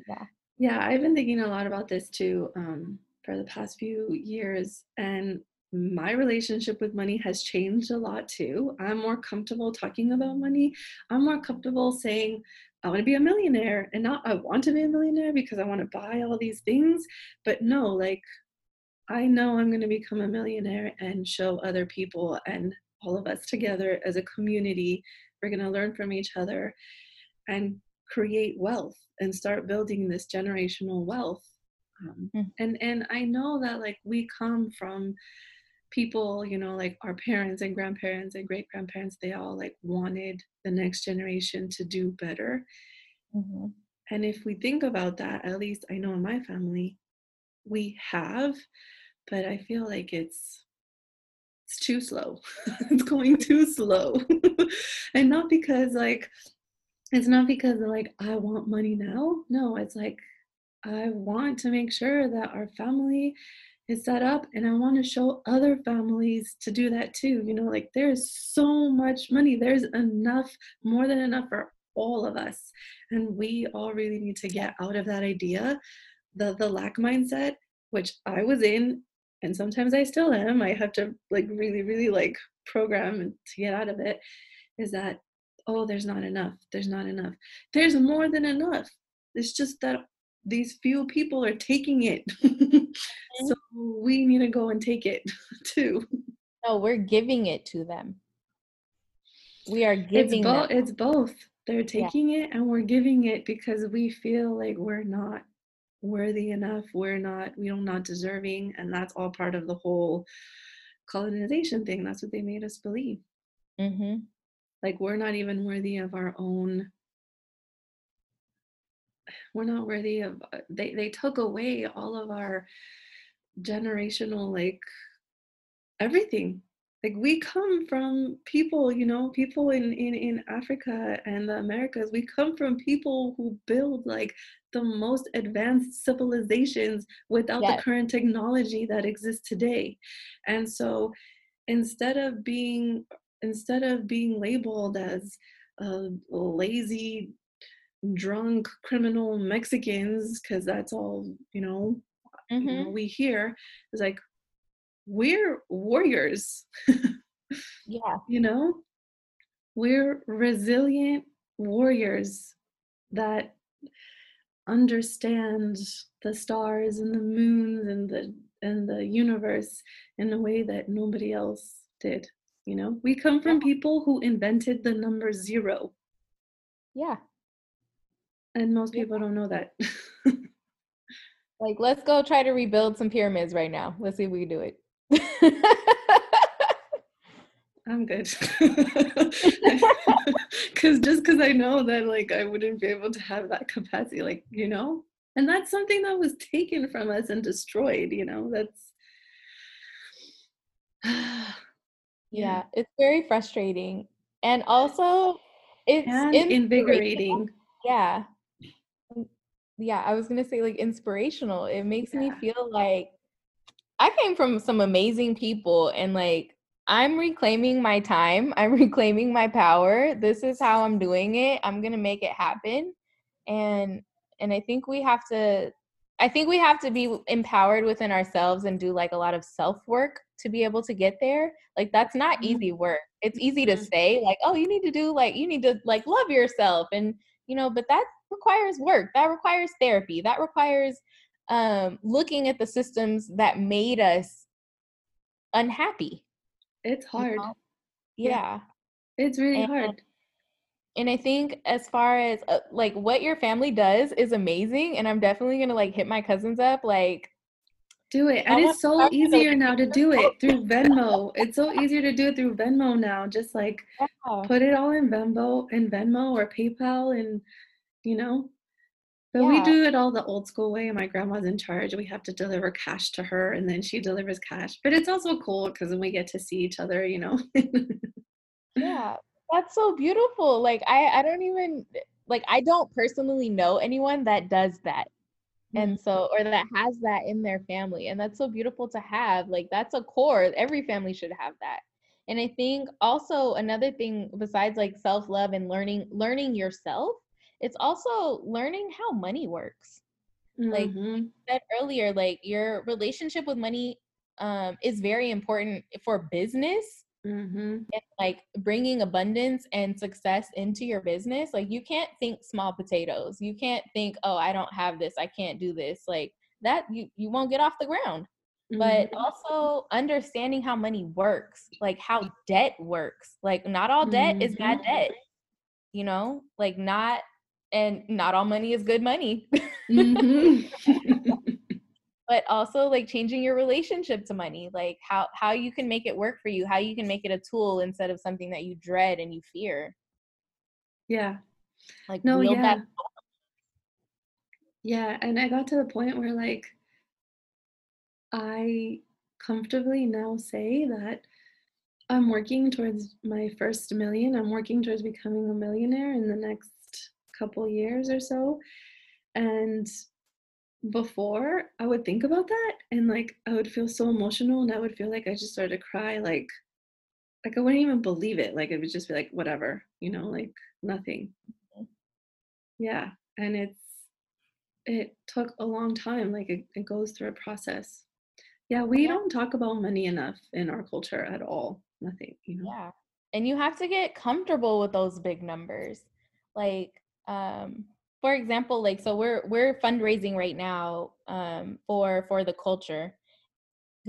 yeah yeah i've been thinking a lot about this too um, for the past few years and my relationship with money has changed a lot too. I'm more comfortable talking about money. I'm more comfortable saying i want to be a millionaire and not i want to be a millionaire because i want to buy all these things. But no like i know i'm going to become a millionaire and show other people and all of us together as a community we're going to learn from each other and create wealth and start building this generational wealth um, mm. and and i know that like we come from people you know like our parents and grandparents and great grandparents they all like wanted the next generation to do better mm-hmm. and if we think about that at least i know in my family we have but i feel like it's it's too slow it's going too slow and not because like it's not because like I want money now. No, it's like I want to make sure that our family is set up and I want to show other families to do that too. You know, like there's so much money. There's enough, more than enough for all of us. And we all really need to get out of that idea, the the lack mindset, which I was in and sometimes I still am. I have to like really, really like program to get out of it, is that oh, there's not enough. There's not enough. There's more than enough. It's just that these few people are taking it. so we need to go and take it too. No, we're giving it to them. We are giving it's, bo- it's both. They're taking yeah. it and we're giving it because we feel like we're not worthy enough. We're not, we're not deserving. And that's all part of the whole colonization thing. That's what they made us believe. Mm-hmm like we're not even worthy of our own we're not worthy of uh, they they took away all of our generational like everything like we come from people you know people in in in africa and the americas we come from people who build like the most advanced civilizations without yes. the current technology that exists today and so instead of being instead of being labeled as uh, lazy, drunk, criminal Mexicans, because that's all you know, mm-hmm. you know, we hear, is like we're warriors. yeah, you know, we're resilient warriors that understand the stars and the moons and the and the universe in a way that nobody else did you know? We come from people who invented the number zero. Yeah and most people don't know that. Like let's go try to rebuild some pyramids right now. Let's see if we can do it. I'm good. Because just because i know that like i wouldn't be able to have that capacity like you know? And that's something that was taken from us and destroyed you know? That's yeah, it's very frustrating. And also it's and invigorating. Yeah. Yeah, I was going to say like inspirational. It makes yeah. me feel like I came from some amazing people and like I'm reclaiming my time. I'm reclaiming my power. This is how I'm doing it. I'm going to make it happen. And and i think we have to i think we have to be empowered within ourselves and do like a lot of self work to be able to get there like that's not Mhm. easy work it's easy to Mhm. say like oh you need to do like you need to like love yourself and you know but that requires work that requires therapy that requires um looking at the systems that made us unhappy It's you hard. know? Yeah. yeah It's really And- hard. and i think as far as uh, like what your family does is amazing and i'm definitely gonna like hit my cousins up like Do it. And it's so start with a easier now to do it through Venmo. It's so easier to do it through Venmo now. Just like yeah, put it all in Venmo in Venmo or PayPal and you know. But we do it all the old school way my grandma's in charge. We have to deliver cash to her and then she delivers cash. But it's also cool because then we get to see each other, you know. yeah that's so beautiful like i i don't even like i don't personally know anyone that does that and so or that has that in their family and that's so beautiful to have like that's a core every family should have that. And i think also another thing besides like self-love and learning learning yourself it's also learning how money works. Like, Mhm. said earlier like your relationship with money um is very important for business Mhm. and like bringing abundance and success into your business like you can't think small potatoes you can't think oh i don't have this i can't do this like that you you won't get off the ground but Mhm. also understanding how money works like how debt works like not all debt is bad Mhm. debt you know like not and not all money is good money Mhm. but also like changing your relationship to money like how how you can make it work for you how you can make it a tool instead of something that you dread and you fear yeah. like No, yeah. that Yeah, and I got to the point where like I comfortably now say that I'm working towards my first million. I'm working towards becoming a millionaire in the next couple years or so. And before I would think about that and like I would feel so emotional and I would feel like I just started to cry like like I wouldn't even believe it. Like it would just be like whatever, you know, like nothing. Yeah. And it's it took a long time. Like it, it goes through a process. Yeah, we Yeah. don't talk about money enough in our culture at all. Nothing, you know. yeah and you have to get comfortable with those big numbers like um for example like so we're we're fundraising right now um for for the culture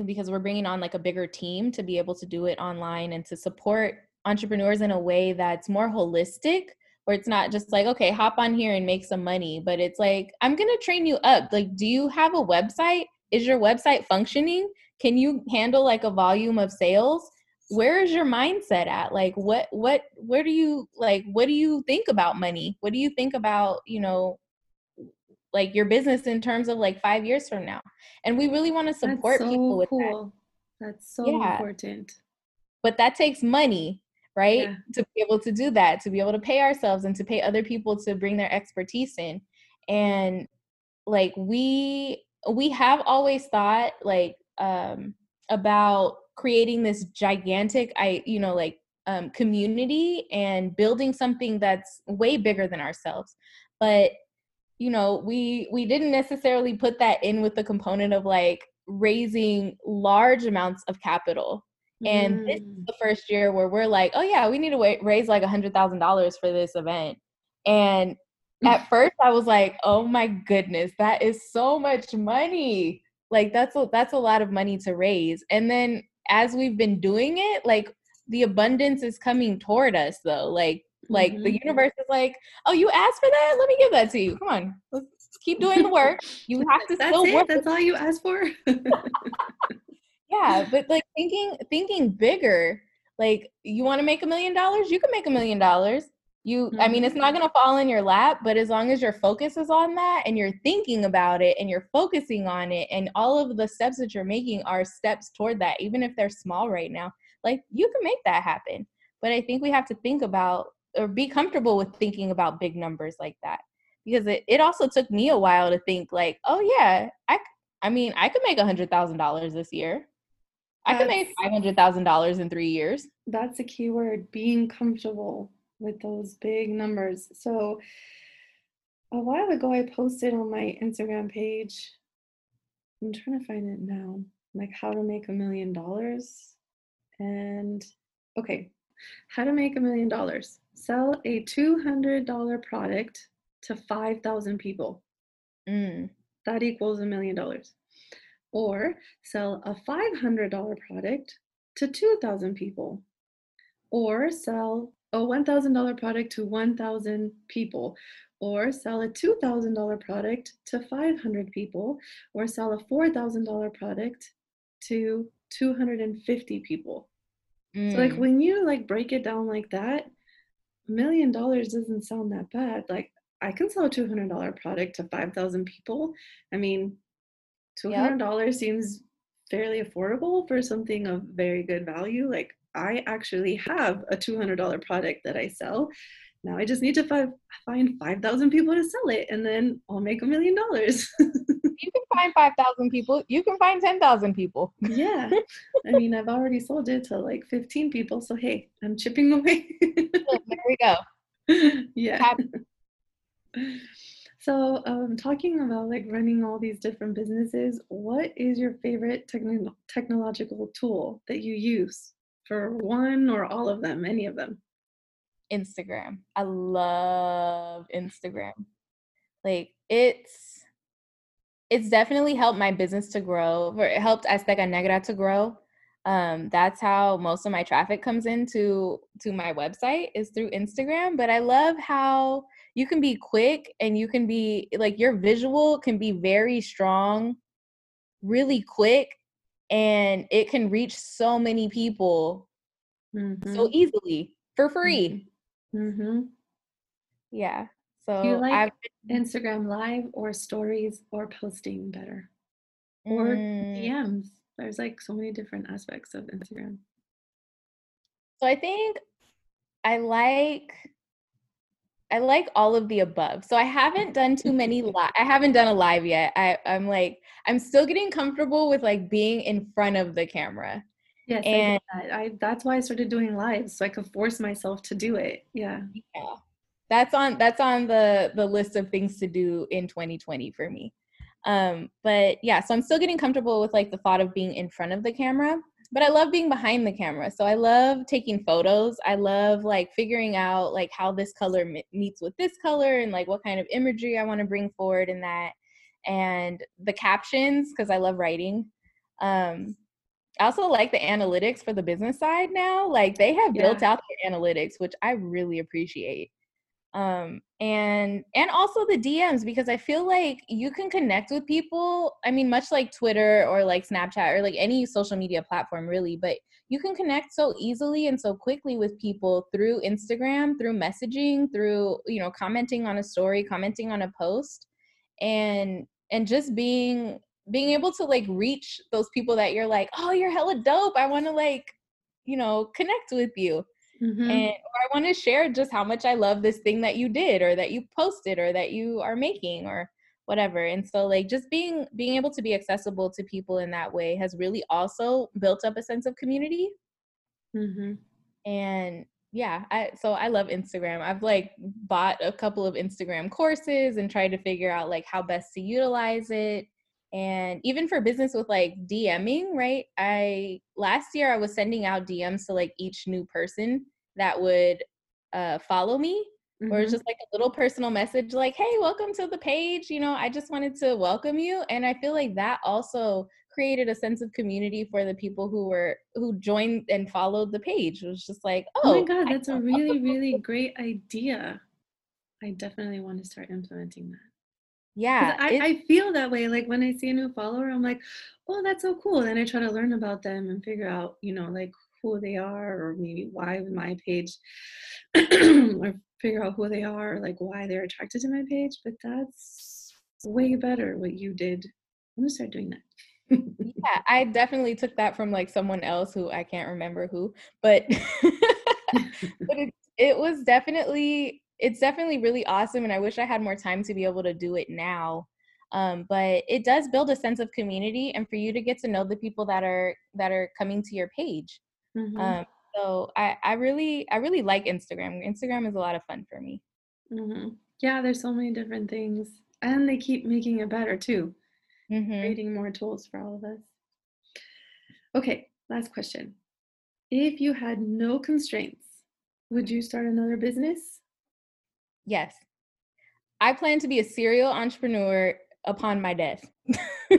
because we're bringing on like a bigger team to be able to do it online and to support entrepreneurs in a way that's more holistic where it's not just like okay hop on here and make some money but it's like i'm going to train you up. Like do you have a website? Is your website functioning? Can you handle like a volume of sales where is your mindset at like what what where do you like what do you think about money what do you think about you know like your business in terms of like five years from now and we really want to support people so with that. That's so Yeah. important. but that takes money right Yeah. to be able to do that to be able to pay ourselves and to pay other people to bring their expertise in and like we we have always thought like um about creating this gigantic i you know like um community and building something that's way bigger than ourselves but you know we we didn't necessarily put that in with the component of like raising large amounts of capital and this Mm. the first year where we're like, oh yeah, we need to wa- raise like a hundred thousand dollars for this event. And at first, I was like, oh my goodness, that is so much money. Like that's a, that's a lot of money to raise. And then as we've been doing it, like the abundance is coming toward us though. Like like the Mhm. universe is like, oh, you asked for that? Let me give that to you. Come on, let's keep doing the work. You have to That's still it. work. That's all you asked for. yeah but like thinking thinking bigger like you want to make a million dollars you can make a million dollars you i mean it's mm-hmm. not going to fall in your lap but as long as your focus is on that and you're thinking about it and you're focusing on it and all of the steps that you're making are steps toward that even if they're small right now like you can make that happen. But i think we have to think about or be comfortable with thinking about big numbers like that because it, it also took me a while to think like oh yeah i i mean i could make a hundred thousand dollars this year. I could make five hundred thousand dollars in three years. That's a key word, being comfortable with those big numbers. So a while ago I posted on my Instagram page. I'm trying to find it now. Like how to make a million dollars. And okay, how to make a million dollars. Sell a $200 product to 5,000 people. Mm. That equals a million dollars. Or sell a $500 product to 2,000 people. Or sell a $1,000 product to 1,000 people. Or sell a $2,000 product to 500 people. Or sell a $4,000 product to 250 people. Mm. So like mm. when you like break it down like that, million dollars doesn't sound that bad. Like I can sell a two hundred dollar product to five thousand people. I mean, two hundred dollars yep. seems fairly affordable for something of very good value. Like I actually have a two hundred dollar product that I sell. Now I just need to five, find five thousand people to sell it, and then I'll make a million dollars. you can find 5,000 people. You can find 10,000 people. yeah. I mean, I've already sold it to like 15 people. So, hey, I'm chipping away. there we go. Yeah. Happy. So, um, talking about like running all these different businesses, what is your favorite techn- technological tool that you use for one or all of them, any of them? Instagram. I love Instagram. Like it's it's definitely helped my business to grow. Or it helped Azteca Negra to grow. Um, that's how most of my traffic comes into to my website is through Instagram. But I love how you can be quick and you can be like your visual can be very strong, really quick, and it can reach so many people mm-hmm. so easily for free. Mm-hmm. mm-hmm. Yeah. So Do you like I've been, Instagram live or stories or posting better? Or mm. DMs. There's like so many different aspects of Instagram. So I think I like I like all of the above. So I haven't done too many li- I haven't done a live yet. I I'm like I'm still getting comfortable with like being in front of the camera. Yes, and I, that. I that's why I started doing lives so I could force myself to do it. Yeah. Yeah that's on that's on the the list of things to do in 2020 for me um but yeah so i'm still getting comfortable with like the thought of being in front of the camera but i love being behind the camera so i love taking photos i love like figuring out like how this color meets with this color and like what kind of imagery i want to bring forward in that and the captions because i love writing um I also like the analytics for the business side now. Like they have yeah. built out their analytics, which I really appreciate um and and also the dms because i feel like you can connect with people i mean much like twitter or like snapchat or like any social media platform really but you can connect so easily and so quickly with people through instagram through messaging through you know commenting on a story commenting on a post and and just being being able to like reach those people that you're like oh you're hella dope i want to like you know connect with you Mm-hmm. And I want to share just how much I love this thing that you did or that you posted or that you are making or whatever. And so like just being being able to be accessible to people in that way has really also built up a sense of community. Mm-hmm. And yeah, I so I love Instagram. I've like bought a couple of Instagram courses and tried to figure out like how best to utilize it and even for business with like DMing, right? I last year I was sending out DMs to like each new person that would uh, follow me, mm-hmm. or just like a little personal message, like, "Hey, welcome to the page." You know, I just wanted to welcome you, and I feel like that also created a sense of community for the people who were who joined and followed the page. It was just like, "Oh, oh my god, that's a really really great idea." I definitely want to start implementing that yeah I, I feel that way like when i see a new follower i'm like oh that's so cool then i try to learn about them and figure out you know like who they are or maybe why my page or figure out who they are like why they're attracted to my page but that's way better what you did. I'm gonna start doing that. Yeah i definitely took that from like someone else who i can't remember who but but it, it was definitely it's definitely really awesome and i wish i had more time to be able to do it now um, but it does build a sense of community and for you to get to know the people that are that are coming to your page mm-hmm. um, so I, I really i really like instagram instagram is a lot of fun for me mm-hmm. Yeah, there's so many different things. And they keep making it better too, Mm-hmm. creating more tools for all of us. Okay, last question. If you had no constraints, would you start another business? Yes. I plan to be a serial entrepreneur upon my death.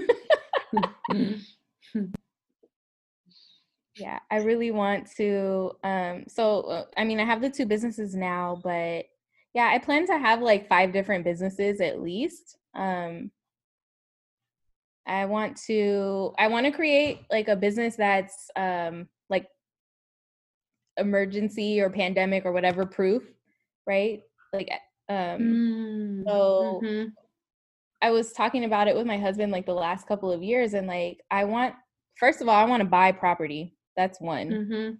yeah, I really want to. Um, so, uh, I mean, I have the two businesses now, but yeah, I plan to have like five different businesses at least. Um, I want to. I want to create like a business that's um, like emergency or pandemic or whatever proof, right? Like, um, Mm, so mhm. I was talking about it with my husband like the last couple of years, and like I want, first of all, I want to buy property. That's one. Mhm.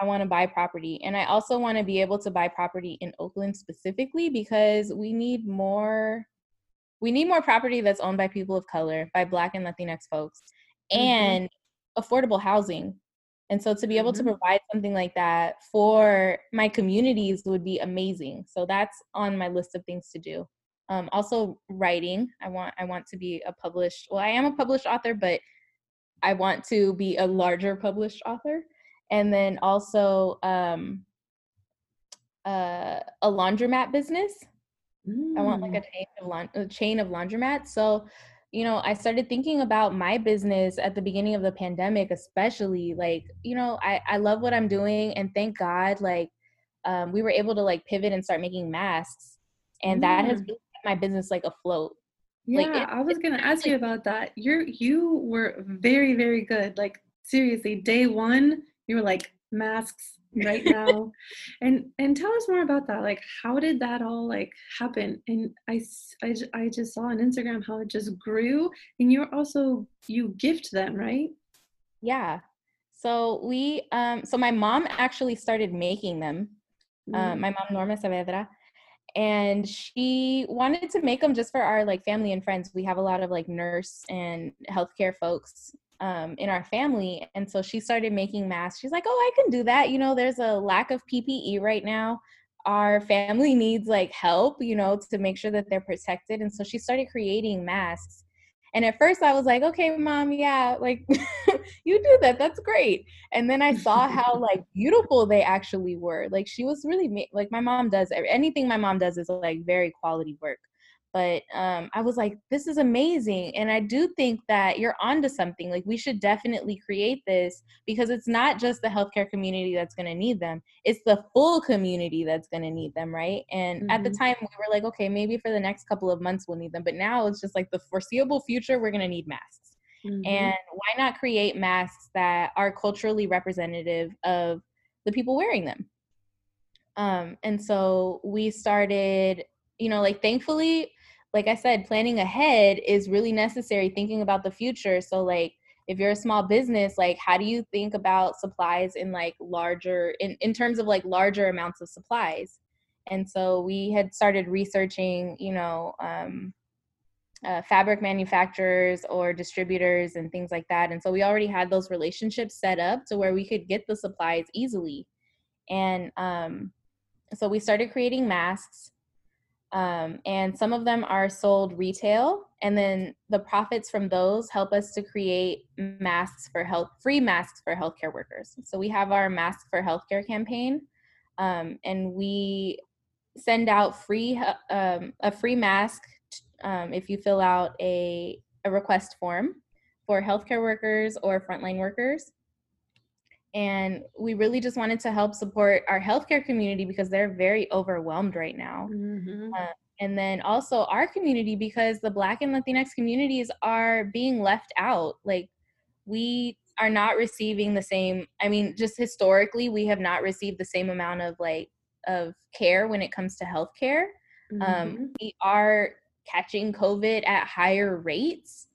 I want to buy property, and I also want to be able to buy property in Oakland specifically because we need more. We need more property that's owned by people of color, by Black and Latinx folks, Mhm. and affordable housing. And so to be able to Mhm. provide something like that for my communities would be amazing. So that's on my list of things to do. Um, also writing. I want I want to be a published. Well, I am a published author, but I want to be a larger published author. And then also um, uh, a laundromat business. I want like a Mm. chain of laun- a chain of laundromats. So, you know, I started thinking about my business at the beginning of the pandemic, especially like, you know, I I love what I'm doing, and thank God, like, um, we were able to like pivot and start making masks, and that has kept my business like afloat. Like Yeah, it, I was gonna ask you about that. You're you were very, very good. Like seriously, day one, you were like masks right now. And and tell us more about that. Like how did that all like happen? And I, ju- I just saw on Instagram how it just grew and you're also you gift them, right? yeah. So we um so my mom actually started making them. Uh, Mm. my mom Norma Saavedra and she wanted to make them just for our like family and friends we have a lot of like nurse and healthcare folks um, in our family and so she started making masks. She's like oh i can do that you know there's a lack of ppe right now. Our family needs like help you know to make sure that they're protected and so she started creating masks. And at first i was like okay mom yeah like you do that that's great. And then i saw how like beautiful they actually were. Like she was really like my mom does anything my mom does is like very quality work but um i was like this is amazing and i do think that you're onto something like we should definitely create this because it's not just the healthcare community that's going to need them it's the full community that's going to need them right and at the Mhm. time we were like okay maybe for the next couple of months we'll need them but now it's just like the foreseeable future we're going to need masks Mhm. and why not create masks that are culturally representative of the people wearing them? Um, and so we started, you know, like thankfully, like I said, planning ahead is really necessary, thinking about the future. So, like, if you're a small business, like, how do you think about supplies in like larger, in, in terms of like larger amounts of supplies? And so we had started researching, you know, um, uh, fabric manufacturers or distributors and things like that. And so we already had those relationships set up to where we could get the supplies easily. And um, so we started creating masks. Um, and some of them are sold retail, and then the profits from those help us to create masks for health, free masks for healthcare workers. So we have our Mask for Healthcare campaign, um, and we send out free um, a free mask um, if you fill out a, a request form for healthcare workers or frontline workers. And we really just wanted to help support our healthcare community because they're very overwhelmed right now. Mhm. Uh, and then also our community because the Black and Latinx communities are being left out. Like, we are not receiving the same, I mean, just historically, we have not received the same amount of like, of care when it comes to healthcare. Um, Mhm. we are catching COVID at higher rates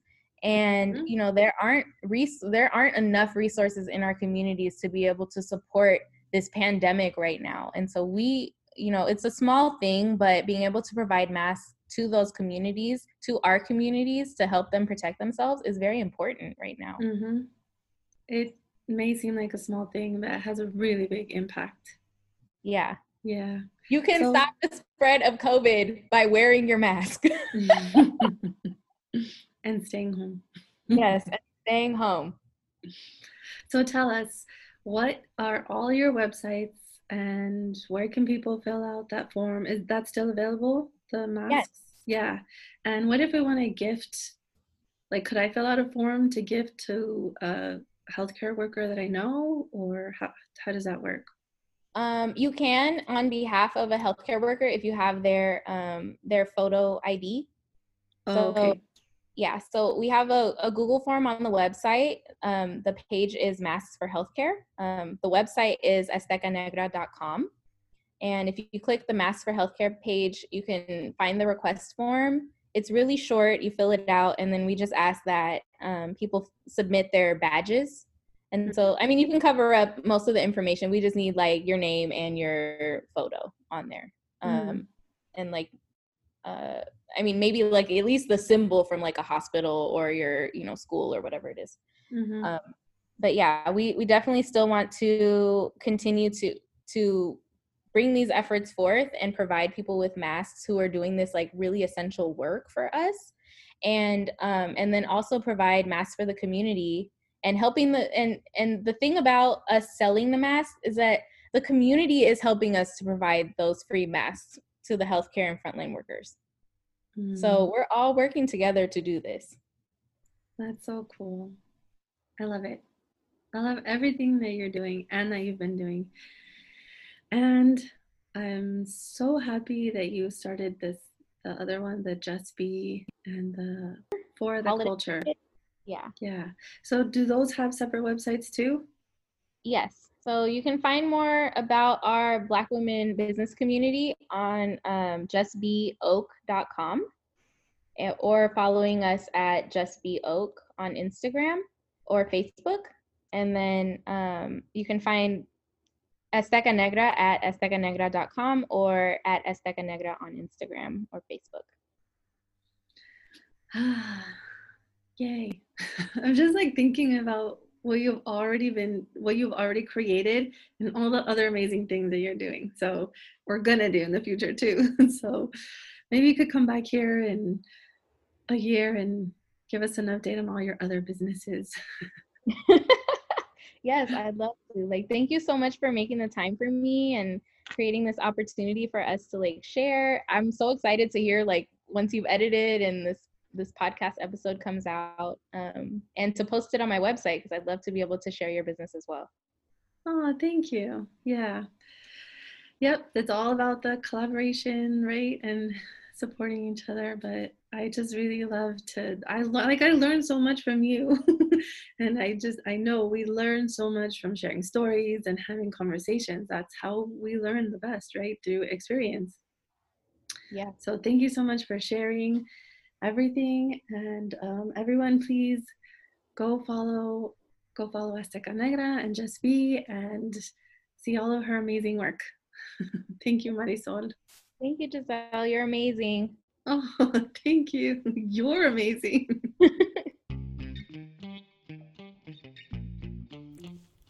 and Mhm. you know there aren't res- there aren't enough resources in our communities to be able to support this pandemic right now and so we you know it's a small thing but being able to provide masks to those communities to our communities to help them protect themselves is very important right now Mhm. It may seem like a small thing, but it has a really big impact. yeah Yeah. You can So- stop the spread of COVID by wearing your mask. and staying home. yes, and staying home. So tell us, what are all your websites and where can people fill out that form? Is that still available? The masks? Yes. Yeah. And what if we want to gift? Like, could I fill out a form to gift to a healthcare worker that I know, or how, how does that work? Um, you can on behalf of a healthcare worker if you have their um, their photo ID. Oh, So, okay. Yeah, so we have a, a Google form on the website. Um, the page is Masks for Healthcare. Um, the website is aztecanegra.com. And if you click the Masks for Healthcare page, you can find the request form. It's really short. You fill it out, and then we just ask that um, people submit their badges. And so, I mean, you can cover up most of the information. We just need like your name and your photo on there. Um, Mm. And like, uh, I mean, maybe like at least the symbol from like a hospital or your, you know, school or whatever it is. Mhm. Um, but yeah, we we definitely still want to continue to to bring these efforts forth and provide people with masks who are doing this like really essential work for us, and um, and then also provide masks for the community and helping the and and the thing about us selling the masks is that the community is helping us to provide those free masks to the healthcare and frontline workers. Mm. So we're all working together to do this. That's so cool. I love it. I love everything that you're doing and that you've been doing. And I'm so happy that you started this, the other one, the Just Be and the For the Holiday Culture. Yeah. Yeah. So do those have separate websites too? Yes. So you can find more about our Black women business community on um, justbeoak.com eh, or following us at justbeoak on Instagram or Facebook. And then um, you can find Azteca Negra at aztecanegra.com or at Azteca Negra on Instagram or Facebook. Yay. I'm just like thinking about what you've already been, what you've already created, and all the other amazing things that you're doing. So, we're gonna do in the future too. so, maybe you could come back here in a year and give us an update on all your other businesses. yes, I'd love to. Like, thank you so much for making the time for me and creating this opportunity for us to like share. I'm so excited to hear like once you've edited and this this podcast episode comes out um, and to post it on my website because I'd love to be able to share your business as well. Oh, thank you. Yeah. Yep, it's all about the collaboration, right? And supporting each other, but I just really love to I like I learned so much from you. and I just I know we learn so much from sharing stories and having conversations. That's how we learn the best, right? Through experience. Yeah. So thank you so much for sharing everything and um, everyone please go follow go follow Azteca Negra and Just Be and see all of her amazing work. thank you, Marisol. Thank you, Giselle. You're amazing. Oh, thank you. You're amazing.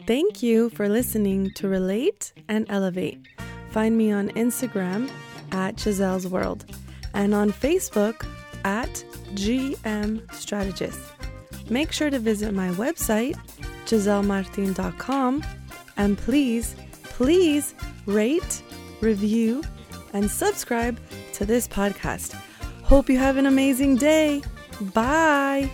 Thank you for listening to Relate and Elevate. Find me on Instagram at Giselle's World and on Facebook at GM Strategist. Make sure to visit my website, gisellemartin.com, and please, please rate, review, and subscribe to this podcast. Hope you have an amazing day. Bye.